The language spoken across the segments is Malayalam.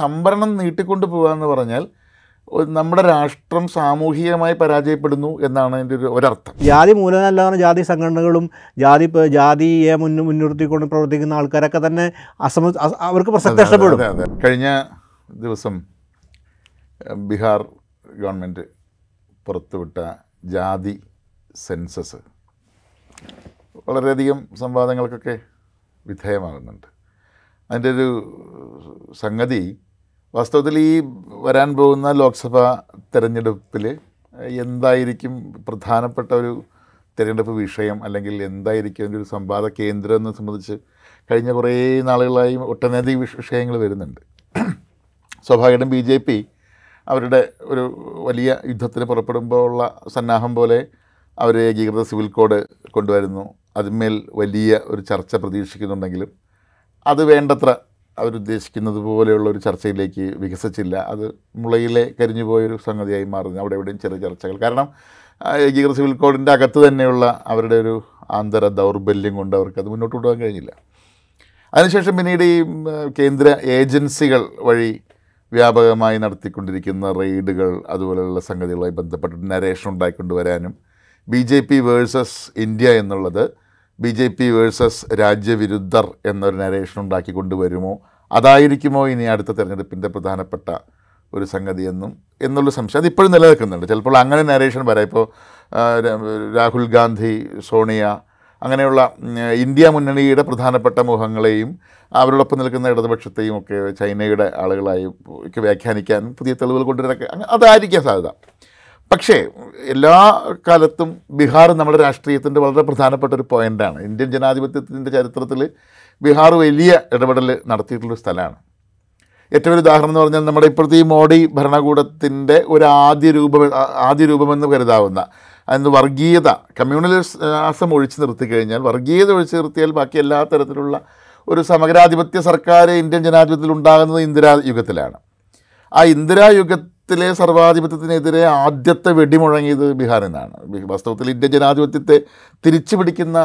സംവരണം നീട്ടിക്കൊണ്ട് പോകുക എന്ന് പറഞ്ഞാൽ നമ്മുടെ രാഷ്ട്രം സാമൂഹികമായി പരാജയപ്പെടുന്നു എന്നാണ് അതിന്റെ ഒരു ഒരർത്ഥം. ജാതി മൂലമല്ലാതെ ജാതി സംഘടനകളും ജാതി ജാതിയെ മുൻ മുൻനിർത്തിക്കൊണ്ട് പ്രവർത്തിക്കുന്ന ആൾക്കാരൊക്കെ തന്നെ അസമ അവർക്ക് പ്രസക്തി നഷ്ടപ്പെടും അതെ അതെ. കഴിഞ്ഞ ദിവസം ബീഹാർ ഗവൺമെന്റ് പുറത്തുവിട്ട ജാതി സെൻസസ് വളരെയധികം സംവാദങ്ങൾക്കൊക്കെ വിധേയമാകുന്നുണ്ട്. അതിന്റെ ഒരു സംഗതി വാസ്തവത്തിൽ ഈ വരാൻ പോകുന്ന ലോക്സഭാ തെരഞ്ഞെടുപ്പിൽ എന്തായിരിക്കും പ്രധാനപ്പെട്ട ഒരു തിരഞ്ഞെടുപ്പ് വിഷയം അല്ലെങ്കിൽ എന്തായിരിക്കും അതിന്റെ ഒരു സംവാദ കേന്ദ്രം എന്ന് സംബന്ധിച്ച് കഴിഞ്ഞ കുറേ നാളുകളായി ഒട്ടനവധി വിഷയങ്ങൾ വരുന്നുണ്ട്. സ്വാഭാവികമായിട്ടും ബി ജെ പി അവരുടെ ഒരു വലിയ യുദ്ധത്തിന് പുറപ്പെടുമ്പോൾ ഉള്ള സന്നാഹം പോലെ അവർ ഏകീകൃത സിവിൽ കോഡ് കൊണ്ടുവരുന്നു. അതിന്മേൽ വലിയ ഒരു ചർച്ച പ്രതീക്ഷിക്കുന്നുണ്ടെങ്കിലും അത് വേണ്ടത്ര അവരുദ്ദേശിക്കുന്നത് പോലെയുള്ള ഒരു ചർച്ചയിലേക്ക് വികസിച്ചില്ല. അത് മുളയിലെ കരിഞ്ഞു പോയൊരു സംഗതിയായി മാറുന്നു. അവിടെ എവിടെയും ചെറിയ ചർച്ചകൾ. കാരണം ഏകീകൃത സിവിൽ കോഡിന്റെ അകത്ത് തന്നെയുള്ള അവരുടെ ഒരു ആന്തര ദൗർബല്യം കൊണ്ട് അവർക്ക് അത് മുന്നോട്ട് കൊണ്ടുപോകാൻ കഴിഞ്ഞില്ല. അതിനുശേഷം പിന്നീട് ഈ കേന്ദ്ര ഏജൻസികൾ വഴി വ്യാപകമായി നടത്തിക്കൊണ്ടിരിക്കുന്ന റെയ്ഡുകൾ അതുപോലെയുള്ള സംഗതികളുമായി ബന്ധപ്പെട്ട് narration ഉണ്ടായിക്കൊണ്ടുവരാനും B J P versus India എന്നുള്ളത് ബി ജെ പി വേഴ്സസ് രാജ്യവിരുദ്ധർ എന്നൊരു നരേഷൻ ഉണ്ടാക്കി കൊണ്ടുവരുമോ? അതായിരിക്കുമോ ഇനി അടുത്ത തെരഞ്ഞെടുപ്പിന്റെ പ്രധാനപ്പെട്ട ഒരു സംഗതി എന്നും എന്നുള്ള സംശയം അതിപ്പോഴും നിലനിൽക്കുന്നുണ്ട്. ചിലപ്പോൾ അങ്ങനെ നരേഷൻ വരാം. ഇപ്പോൾ രാഹുൽ ഗാന്ധി സോണിയ അങ്ങനെയുള്ള ഇന്ത്യ മുന്നണിയുടെ പ്രധാനപ്പെട്ട മുഖങ്ങളെയും അവരോടൊപ്പം നിൽക്കുന്ന ഇടതുപക്ഷത്തെയും ഒക്കെ ചൈനയുടെ ആളുകളായി വ്യാഖ്യാനിക്കാൻ പുതിയ തെളിവുകൾ കൊണ്ടുവരാൻ അതായിരിക്കാൻ അതായിരിക്കാം സാധ്യത. പക്ഷേ എല്ലാ കാലത്തും ബീഹാർ നമ്മുടെ രാഷ്ട്രീയത്തിന്റെ വളരെ പ്രധാനപ്പെട്ട ഒരു പോയിന്റാണ് ഇന്ത്യൻ ജനാധിപത്യത്തിന്റെ ചരിത്രത്തിൽ ബീഹാർ വലിയ ഇടപെടൽ നടത്തിയിട്ടുള്ള സ്ഥലമാണ്. ഏറ്റവും ഒരു ഉദാഹരണം എന്ന് പറഞ്ഞാൽ നമ്മുടെ ഇപ്പോഴത്തെ ഈ മോഡി ഭരണകൂടത്തിന്റെ ഒരു ആദ്യ രൂപം ആദ്യ രൂപമെന്ന് കരുതാവുന്ന അതിന് വർഗീയത കമ്മ്യൂണലിസം ഒഴിച്ചു നിർത്തി കഴിഞ്ഞാൽ വർഗീയത ഒഴിച്ചു നിർത്തിയാൽ ബാക്കി എല്ലാ തരത്തിലുള്ള ഒരു സമഗ്രാധിപത്യ സർക്കാർ ഇന്ത്യൻ ജനാധിപത്യത്തിൽ ഉണ്ടാകുന്നത് ഇന്ദിരാ യുഗത്തിലാണ്. ആ ഇന്ദിരാ യുഗത്തിലെ സർവാധിപത്യത്തിനെതിരെ ആദ്യത്തെ വെടിമുഴങ്ങിയത് ബീഹാറിൽ വാസ്തവത്തിൽ ഇന്ത്യൻ ജനാധിപത്യത്തെ തിരിച്ചു പിടിക്കുന്ന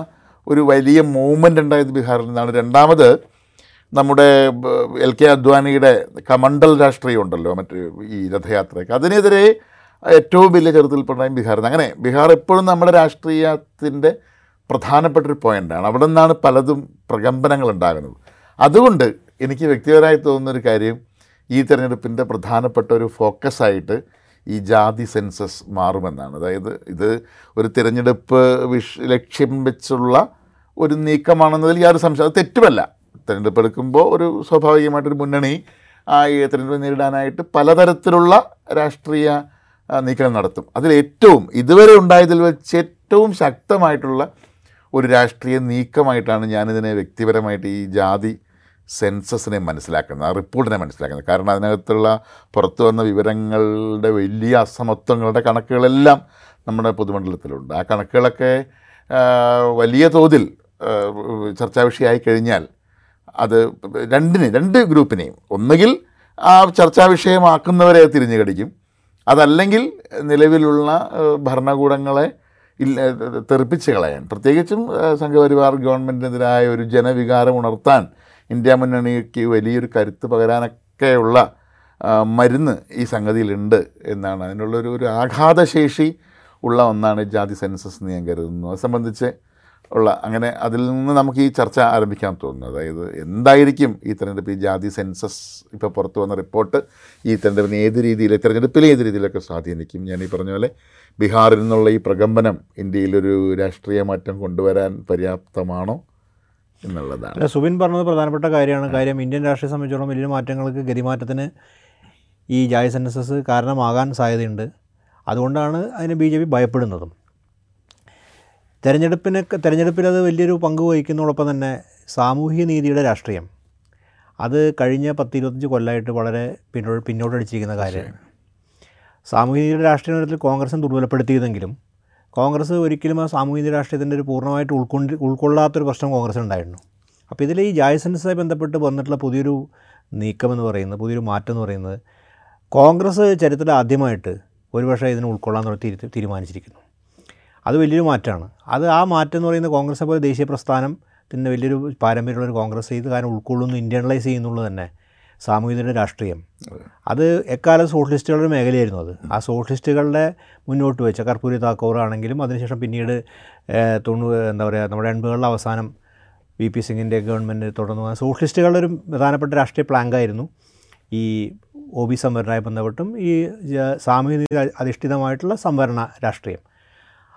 ഒരു വലിയ മൂവ്മെന്റ് ഉണ്ടായത് ബീഹാറിൽ നിന്നാണ്. രണ്ടാമത് നമ്മുടെ എൽ കെ അദ്വാനിയുടെ കമണ്ടൽ രാഷ്ട്രീയം ഉണ്ടല്ലോ മറ്റ് ഈ രഥയാത്രയ്ക്ക്. അതിനെതിരെ ഏറ്റവും വലിയ ചെറുത്തിൽപ്പെടാൻ ബീഹാറിൽ അങ്ങനെ ബീഹാർ എപ്പോഴും നമ്മുടെ രാഷ്ട്രീയത്തിന്റെ പ്രധാനപ്പെട്ടൊരു പോയിന്റാണ് അവിടെ നിന്നാണ് പലതും പ്രകമ്പനങ്ങൾ ഉണ്ടാകുന്നത്. അതുകൊണ്ട് എനിക്ക് വ്യക്തിപരമായി തോന്നുന്നൊരു കാര്യം ഈ തിരഞ്ഞെടുപ്പിന്റെ പ്രധാനപ്പെട്ട ഒരു ഫോക്കസായിട്ട് ഈ ജാതി സെൻസസ് മാറുമെന്നാണ്. അതായത് ഇത് ഒരു തിരഞ്ഞെടുപ്പ് വിഷ ലക്ഷ്യം വെച്ചുള്ള ഒരു നീക്കമാണെന്നതിൽ യാതൊരു സംശയം അത് തെറ്റുമല്ല. തിരഞ്ഞെടുപ്പ് എടുക്കുമ്പോൾ ഒരു സ്വാഭാവികമായിട്ടൊരു മുന്നണി ആ തിരഞ്ഞെടുപ്പ് നേരിടാനായിട്ട് പലതരത്തിലുള്ള രാഷ്ട്രീയ നീക്കം നീക്കങ്ങൾ നടത്തും. അതിൽ ഏറ്റവും ഇതുവരെ ഉണ്ടായതിൽ വെച്ച് ഏറ്റവും ശക്തമായിട്ടുള്ള ഒരു രാഷ്ട്രീയ നീക്കമായിട്ടാണ് ഞാനിതിനെ വ്യക്തിപരമായിട്ട് ഈ ജാതി സെൻസസിനെ മനസ്സിലാക്കുന്നത് ആ റിപ്പോർട്ടിനെ മനസ്സിലാക്കുന്നത്. കാരണം അതിനകത്തുള്ള പുറത്തു വന്ന വിവരങ്ങളുടെ വലിയ അസമത്വങ്ങളുടെ കണക്കുകളെല്ലാം നമ്മുടെ പൊതുമണ്ഡലത്തിലുണ്ട്. ആ കണക്കുകളൊക്കെ വലിയ തോതിൽ ചർച്ചാ വിഷയമായി കഴിഞ്ഞാൽ അത് രണ്ടിനെ രണ്ട് ഗ്രൂപ്പിനെയും ഒന്നുകിൽ ആ ചർച്ചാ വിഷയമാക്കുന്നവരെ തിരിഞ്ഞു കടിക്കും അതല്ലെങ്കിൽ നിലവിലുള്ള ഭരണകൂടങ്ങളെ ഇല്ല തെറിപ്പിച്ച് കളയാൻ. പ്രത്യേകിച്ചും സംഘപരിവാർ ഗവൺമെന്റിനെതിരായ ഒരു ജനവികാരം ഉണർത്താൻ ഇന്ത്യ മുന്നണിക്ക് വലിയൊരു കരുത്ത് പകരാനൊക്കെയുള്ള മരുന്ന് ഈ സംഗതിയിലുണ്ട് എന്നാണ്. അതിനുള്ളൊരു ഒരു ആഘാതശേഷി ഉള്ള ഒന്നാണ് ജാതി സെൻസസ് എന്ന് ഞാൻ കരുതുന്നു. അത് സംബന്ധിച്ച് ഉള്ള അങ്ങനെ അതിൽ നിന്ന് നമുക്ക് ഈ ചർച്ച ആരംഭിക്കാൻ തോന്നുന്നു. അതായത് എന്തായിരിക്കും ഈ തെരഞ്ഞെടുപ്പ് ഈ ജാതി സെൻസസ് ഇപ്പോൾ പുറത്തു വന്ന റിപ്പോർട്ട് ഈ തെരഞ്ഞെടുപ്പിന് ഏത് രീതിയിൽ തെരഞ്ഞെടുപ്പിലെ ഏത് രീതിയിലൊക്കെ സ്വാധീനിക്കും? ഞാൻ ഈ പറഞ്ഞ പോലെ ബീഹാറിൽ നിന്നുള്ള ഈ പ്രകമ്പനം ഇന്ത്യയിലൊരു രാഷ്ട്രീയ മാറ്റം കൊണ്ടുവരാൻ പര്യാപ്തമാണോ? എന്നുള്ളതാണ്. സുബിൻ പറഞ്ഞത് പ്രധാനപ്പെട്ട കാര്യമാണ്. കാര്യം ഇന്ത്യൻ രാഷ്ട്രീയ സംബന്ധിച്ചോളം വലിയ മാറ്റങ്ങൾക്ക് ഗതിമാറ്റത്തിന് ഈ ജാതി സെൻസസ് കാരണമാകാൻ സാധ്യതയുണ്ട്. അതുകൊണ്ടാണ് അതിന് ബി ജെ പി ഭയപ്പെടുന്നതും. തെരഞ്ഞെടുപ്പിന് തെരഞ്ഞെടുപ്പിൽ അത് വലിയൊരു പങ്ക് വഹിക്കുന്നതോടൊപ്പം തന്നെ സാമൂഹ്യ നീതിയുടെ രാഷ്ട്രീയം. അത് കഴിഞ്ഞ പത്ത് ഇരുപത്തഞ്ച് കൊല്ലമായിട്ട് വളരെ പിന്നോട്ട് പിന്നോട്ടടിച്ചിരിക്കുന്ന കാര്യമാണ് സാമൂഹ്യ നീതിയുടെ രാഷ്ട്രീയത്തിൽ കോൺഗ്രസും ദുർബലപ്പെടുത്തിയതെങ്കിലും കോൺഗ്രസ് ഒരിക്കലും ആ സാമൂഹിക രാഷ്ട്രീയത്തിന്റെ ഒരു പൂർണമായിട്ട് ഉൾക്കൊണ്ട് ഉൾക്കൊള്ളാത്തൊരു പ്രശ്നം കോൺഗ്രസ് ഉണ്ടായിരുന്നു അപ്പോൾ ഇതിൽ ഈ ജായ്സൻസുമായി ബന്ധപ്പെട്ട് വന്നിട്ടുള്ള പുതിയൊരു നീക്കമെന്ന് പറയുന്നത് പുതിയൊരു മാറ്റം എന്ന് പറയുന്നത് കോൺഗ്രസ് ചരിത്രത്തിൽ ആദ്യമായിട്ട് ഒരുപക്ഷെ ഇതിനെ ഉൾക്കൊള്ളാൻ തുടങ്ങി തീരു- തീരുമാനിച്ചിരിക്കുന്നു. അത് വലിയൊരു മാറ്റമാണ്. അത് ആ മാറ്റം എന്ന് പറയുന്നത് കോൺഗ്രസ് പോലെ ദേശീയ പ്രസ്ഥാനത്തിന്റെ വലിയൊരു പാരമ്പര്യമുള്ള ഒരു കോൺഗ്രസ് ഇത് കാരണം ഉൾക്കൊള്ളുന്നു ഇന്ത്യണലൈസ് ചെയ്യുന്നുള്ളൂ തന്നെ. സാമൂഹിക രാഷ്ട്രീയം. അത്. എക്കാലം സോഷ്യലിസ്റ്റുകളുടെ മേഖലയായിരുന്നു അത്. ആ സോഷ്യലിസ്റ്റുകളുടെ മുന്നോട്ട് വെച്ച കർപ്പൂരി താക്കൂർ ആണെങ്കിലും അതിനുശേഷം പിന്നീട് തൊണ്ണൂ എന്താ പറയുക നമ്മുടെ എൺപതുകളുടെ അവസാനം വി പി സിംഗിന്റെ ഗവൺമെന്റ് തുടർന്ന് വന്ന സോഷ്യലിസ്റ്റുകളുടെ ഒരു പ്രധാനപ്പെട്ട രാഷ്ട്രീയ പ്ലാങ്കായിരുന്നു ഈ ഒ ബി സംവരണമായി ബന്ധപ്പെട്ടും ഈ സാമൂഹ്യ സാമൂഹിക അധിഷ്ഠിതമായിട്ടുള്ള സംവരണ രാഷ്ട്രീയം.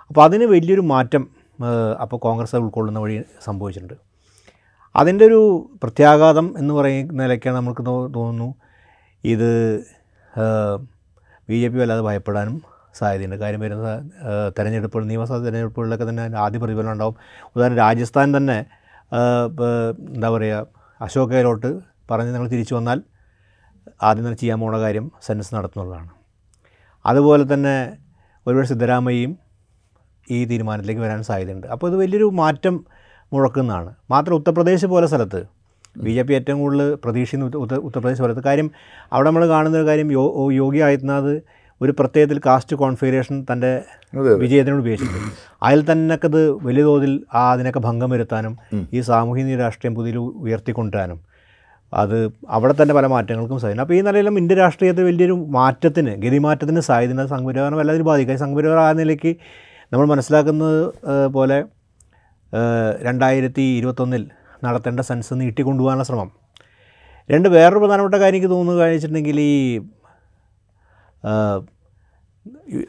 അപ്പോൾ അതിന് വലിയൊരു മാറ്റം അപ്പോൾ കോൺഗ്രസ് ഉൾക്കൊള്ളുന്ന വഴി സംഭവിച്ചിട്ടുണ്ട്. അതിന്റെ ഒരു പ്രത്യാഘാതം എന്ന് പറയുന്ന നിലയ്ക്കാണ് നമുക്ക് തോന്നുന്നു. ഇത് ബി ജെ പി വല്ലാതെ ഭയപ്പെടാനും സാധ്യതയുണ്ട്. കാര്യം വരുന്ന തെരഞ്ഞെടുപ്പുകൾ നിയമസഭാ തെരഞ്ഞെടുപ്പുകളിലൊക്കെ തന്നെ ആദ്യ പ്രതിഫലനം ഉണ്ടാവും. ഉദാഹരണം രാജസ്ഥാൻ തന്നെ എന്താ പറയുക അശോക് ഗെഹ്ലോട്ട് പറഞ്ഞ് നിങ്ങൾ തിരിച്ചു വന്നാൽ ആദ്യം തന്നെ ചെയ്യാൻ പോണ കാര്യം സെൻസ് നടത്തുന്നുള്ളതാണ്. അതുപോലെ തന്നെ ഒരുപാട് സിദ്ധരാമയ്യയും ഈ തീരുമാനത്തിലേക്ക് വരാൻ സാധ്യതയുണ്ട്. അപ്പോൾ ഇത് വലിയൊരു മാറ്റം മുഴക്കുന്നതാണ് മാത്രം ഉത്തർപ്രദേശ് പോലെ സ്ഥലത്ത്. ബി ജെ പി ഏറ്റവും കൂടുതൽ പ്രതീക്ഷിക്കുന്ന ഉത്ത- ഉത്ത- ഉത്തർപ്രദേശ് പോലത്തെ കാര്യം അവിടെ നമ്മൾ കാണുന്ന ഒരു കാര്യം യോ യോഗി ആദിത്യനാഥ് ഒരു പ്രത്യേകത്തിൽ കാസ്റ്റ് കോൺഫിഗറേഷൻ തന്റെ വിജയത്തിനോട് ഉപയോഗിച്ചിട്ടുണ്ട് അതിൽ തന്നെ അത് വലിയ തോതിൽ ആ അതിനൊക്കെ ഭംഗം വരുത്താനും ഈ സാമൂഹിക രാഷ്ട്രീയം പുതിയ ഉയർത്തിക്കൊണ്ടുവരാനും അത് അവിടെ തന്നെ പല മാറ്റങ്ങൾക്കും സാധിക്കും അപ്പോൾ ഈ നിലയിലും ഇന്ത്യ രാഷ്ട്രീയത്തിൽ വലിയൊരു മാറ്റത്തിന് ഗതിമാറ്റത്തിന് സാധ്യത സംഘപരിവാരം വല്ലാതെ ബാധിക്കും. സംഘപരിവാരം ആ നിലയ്ക്ക് നമ്മൾ മനസ്സിലാക്കുന്നത് പോലെ രണ്ടായിരത്തി ഇരുപത്തൊന്നിൽ നടത്തേണ്ട സെൻസ് നീട്ടിക്കൊണ്ടുപോകാനുള്ള ശ്രമം. രണ്ട് വേറൊരു പ്രധാനപ്പെട്ട കാര്യം എനിക്ക് തോന്നുന്നത് കാണിച്ചിട്ടുണ്ടെങ്കിൽ ഈ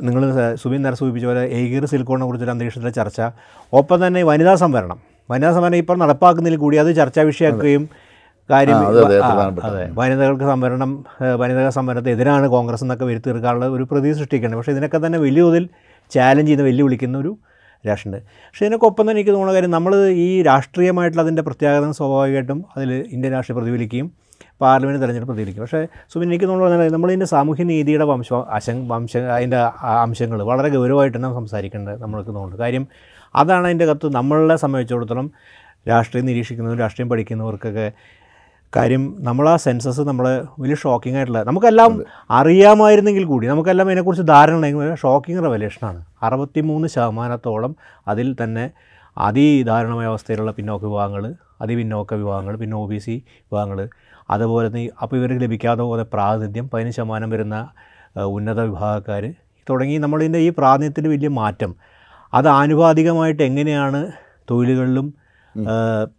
നിങ്ങൾ സുബിൻ നേരെ സൂചിപ്പിച്ച പോലെ ഏകീർ സിൽക്കോണിനെ കുറിച്ചൊരു അന്തരീക്ഷത്തിലെ ചർച്ച. ഒപ്പം തന്നെ വനിതാ സംവരണം. വനിതാ സംവരണം ഇപ്പോൾ നടപ്പാക്കുന്നതിൽ കൂടി അത് ചർച്ചാ വിഷയമാക്കുകയും കാര്യം അതെ, വനിതകൾക്ക് സംവരണം വനിതാ സംവരണത്തെ എതിരാണ് കോൺഗ്രസ് എന്നൊക്കെ വരുത്തി തീർക്കാനുള്ള ഒരു പ്രതി സൃഷ്ടിക്കേണ്ടത് പക്ഷേ ഇതിനൊക്കെ തന്നെ വലിയ തോതിൽ ചാലഞ്ച് ചെയ്യുന്ന വെല്ലുവിളിക്കുന്ന ഒരു രാഷ്ട്രീയമുണ്ട് പക്ഷേ ഇതിനൊക്കെ തന്നെ എനിക്ക് തോന്നുന്ന കാര്യം നമ്മൾ ഈ രാഷ്ട്രീയമായിട്ടുള്ള അതിന്റെ പ്രത്യാഘാതം സ്വാഭാവികമായിട്ടും അതിൽ ഇന്ത്യൻ രാഷ്ട്രീയം പ്രതിഫലിക്കുകയും പാർലമെന്റ് തെരഞ്ഞെടുപ്പ് പ്രതിഫലിക്കും. പക്ഷേ സുബിൻ എനിക്ക് തോന്നുന്നത് നമ്മളിതിന്റെ സാമൂഹ്യ നീതിയുടെ വംശ അശം വംശ അതിന്റെ അംശങ്ങൾ വളരെ ഗൗരവമായിട്ട് തന്നെ സംസാരിക്കേണ്ടത് നമ്മൾക്ക് തോന്നുന്നുണ്ട്. കാര്യം അതാണ് അതിന്റെ കത്ത് നമ്മളെ സംബന്ധിച്ചിടത്തോളം രാഷ്ട്രീയം നിരീക്ഷിക്കുന്നവരും രാഷ്ട്രീയം പഠിക്കുന്നവർക്കൊക്കെ കാര്യം നമ്മൾ ആ സെൻസസ് നമ്മളെ വലിയ ഷോക്കിംഗ് ആയിട്ടുള്ള നമുക്കെല്ലാം അറിയാമായിരുന്നെങ്കിൽ കൂടി നമുക്കെല്ലാം അതിനെക്കുറിച്ച് ധാരണ ഉണ്ടെങ്കിൽ ഷോക്കിംഗ് റെവലേഷനാണ് അറുപത്തി മൂന്ന് ശതമാനത്തോളം അതിൽ തന്നെ അതിദാരുണമായ അവസ്ഥയിലുള്ള പിന്നോക്ക വിഭാഗങ്ങൾ അതിപിന്നോക്ക വിഭാഗങ്ങൾ പിന്നെ ഒ ബി സി വിഭാഗങ്ങൾ. അതുപോലെ തന്നെ അപ്പോൾ ഇവർക്ക് ലഭിക്കാതെ പോലെ പ്രാതിനിധ്യം പതിനഞ്ച് ശതമാനം വരുന്ന ഉന്നത വിഭാഗക്കാർ. തുടങ്ങി നമ്മളിതിന്റെ ഈ പ്രാതിനിധ്യത്തിന്റെ വലിയ മാറ്റം. അത് ആനുപാതികമായിട്ട് എങ്ങനെയാണ് തൊഴിലുകളിലും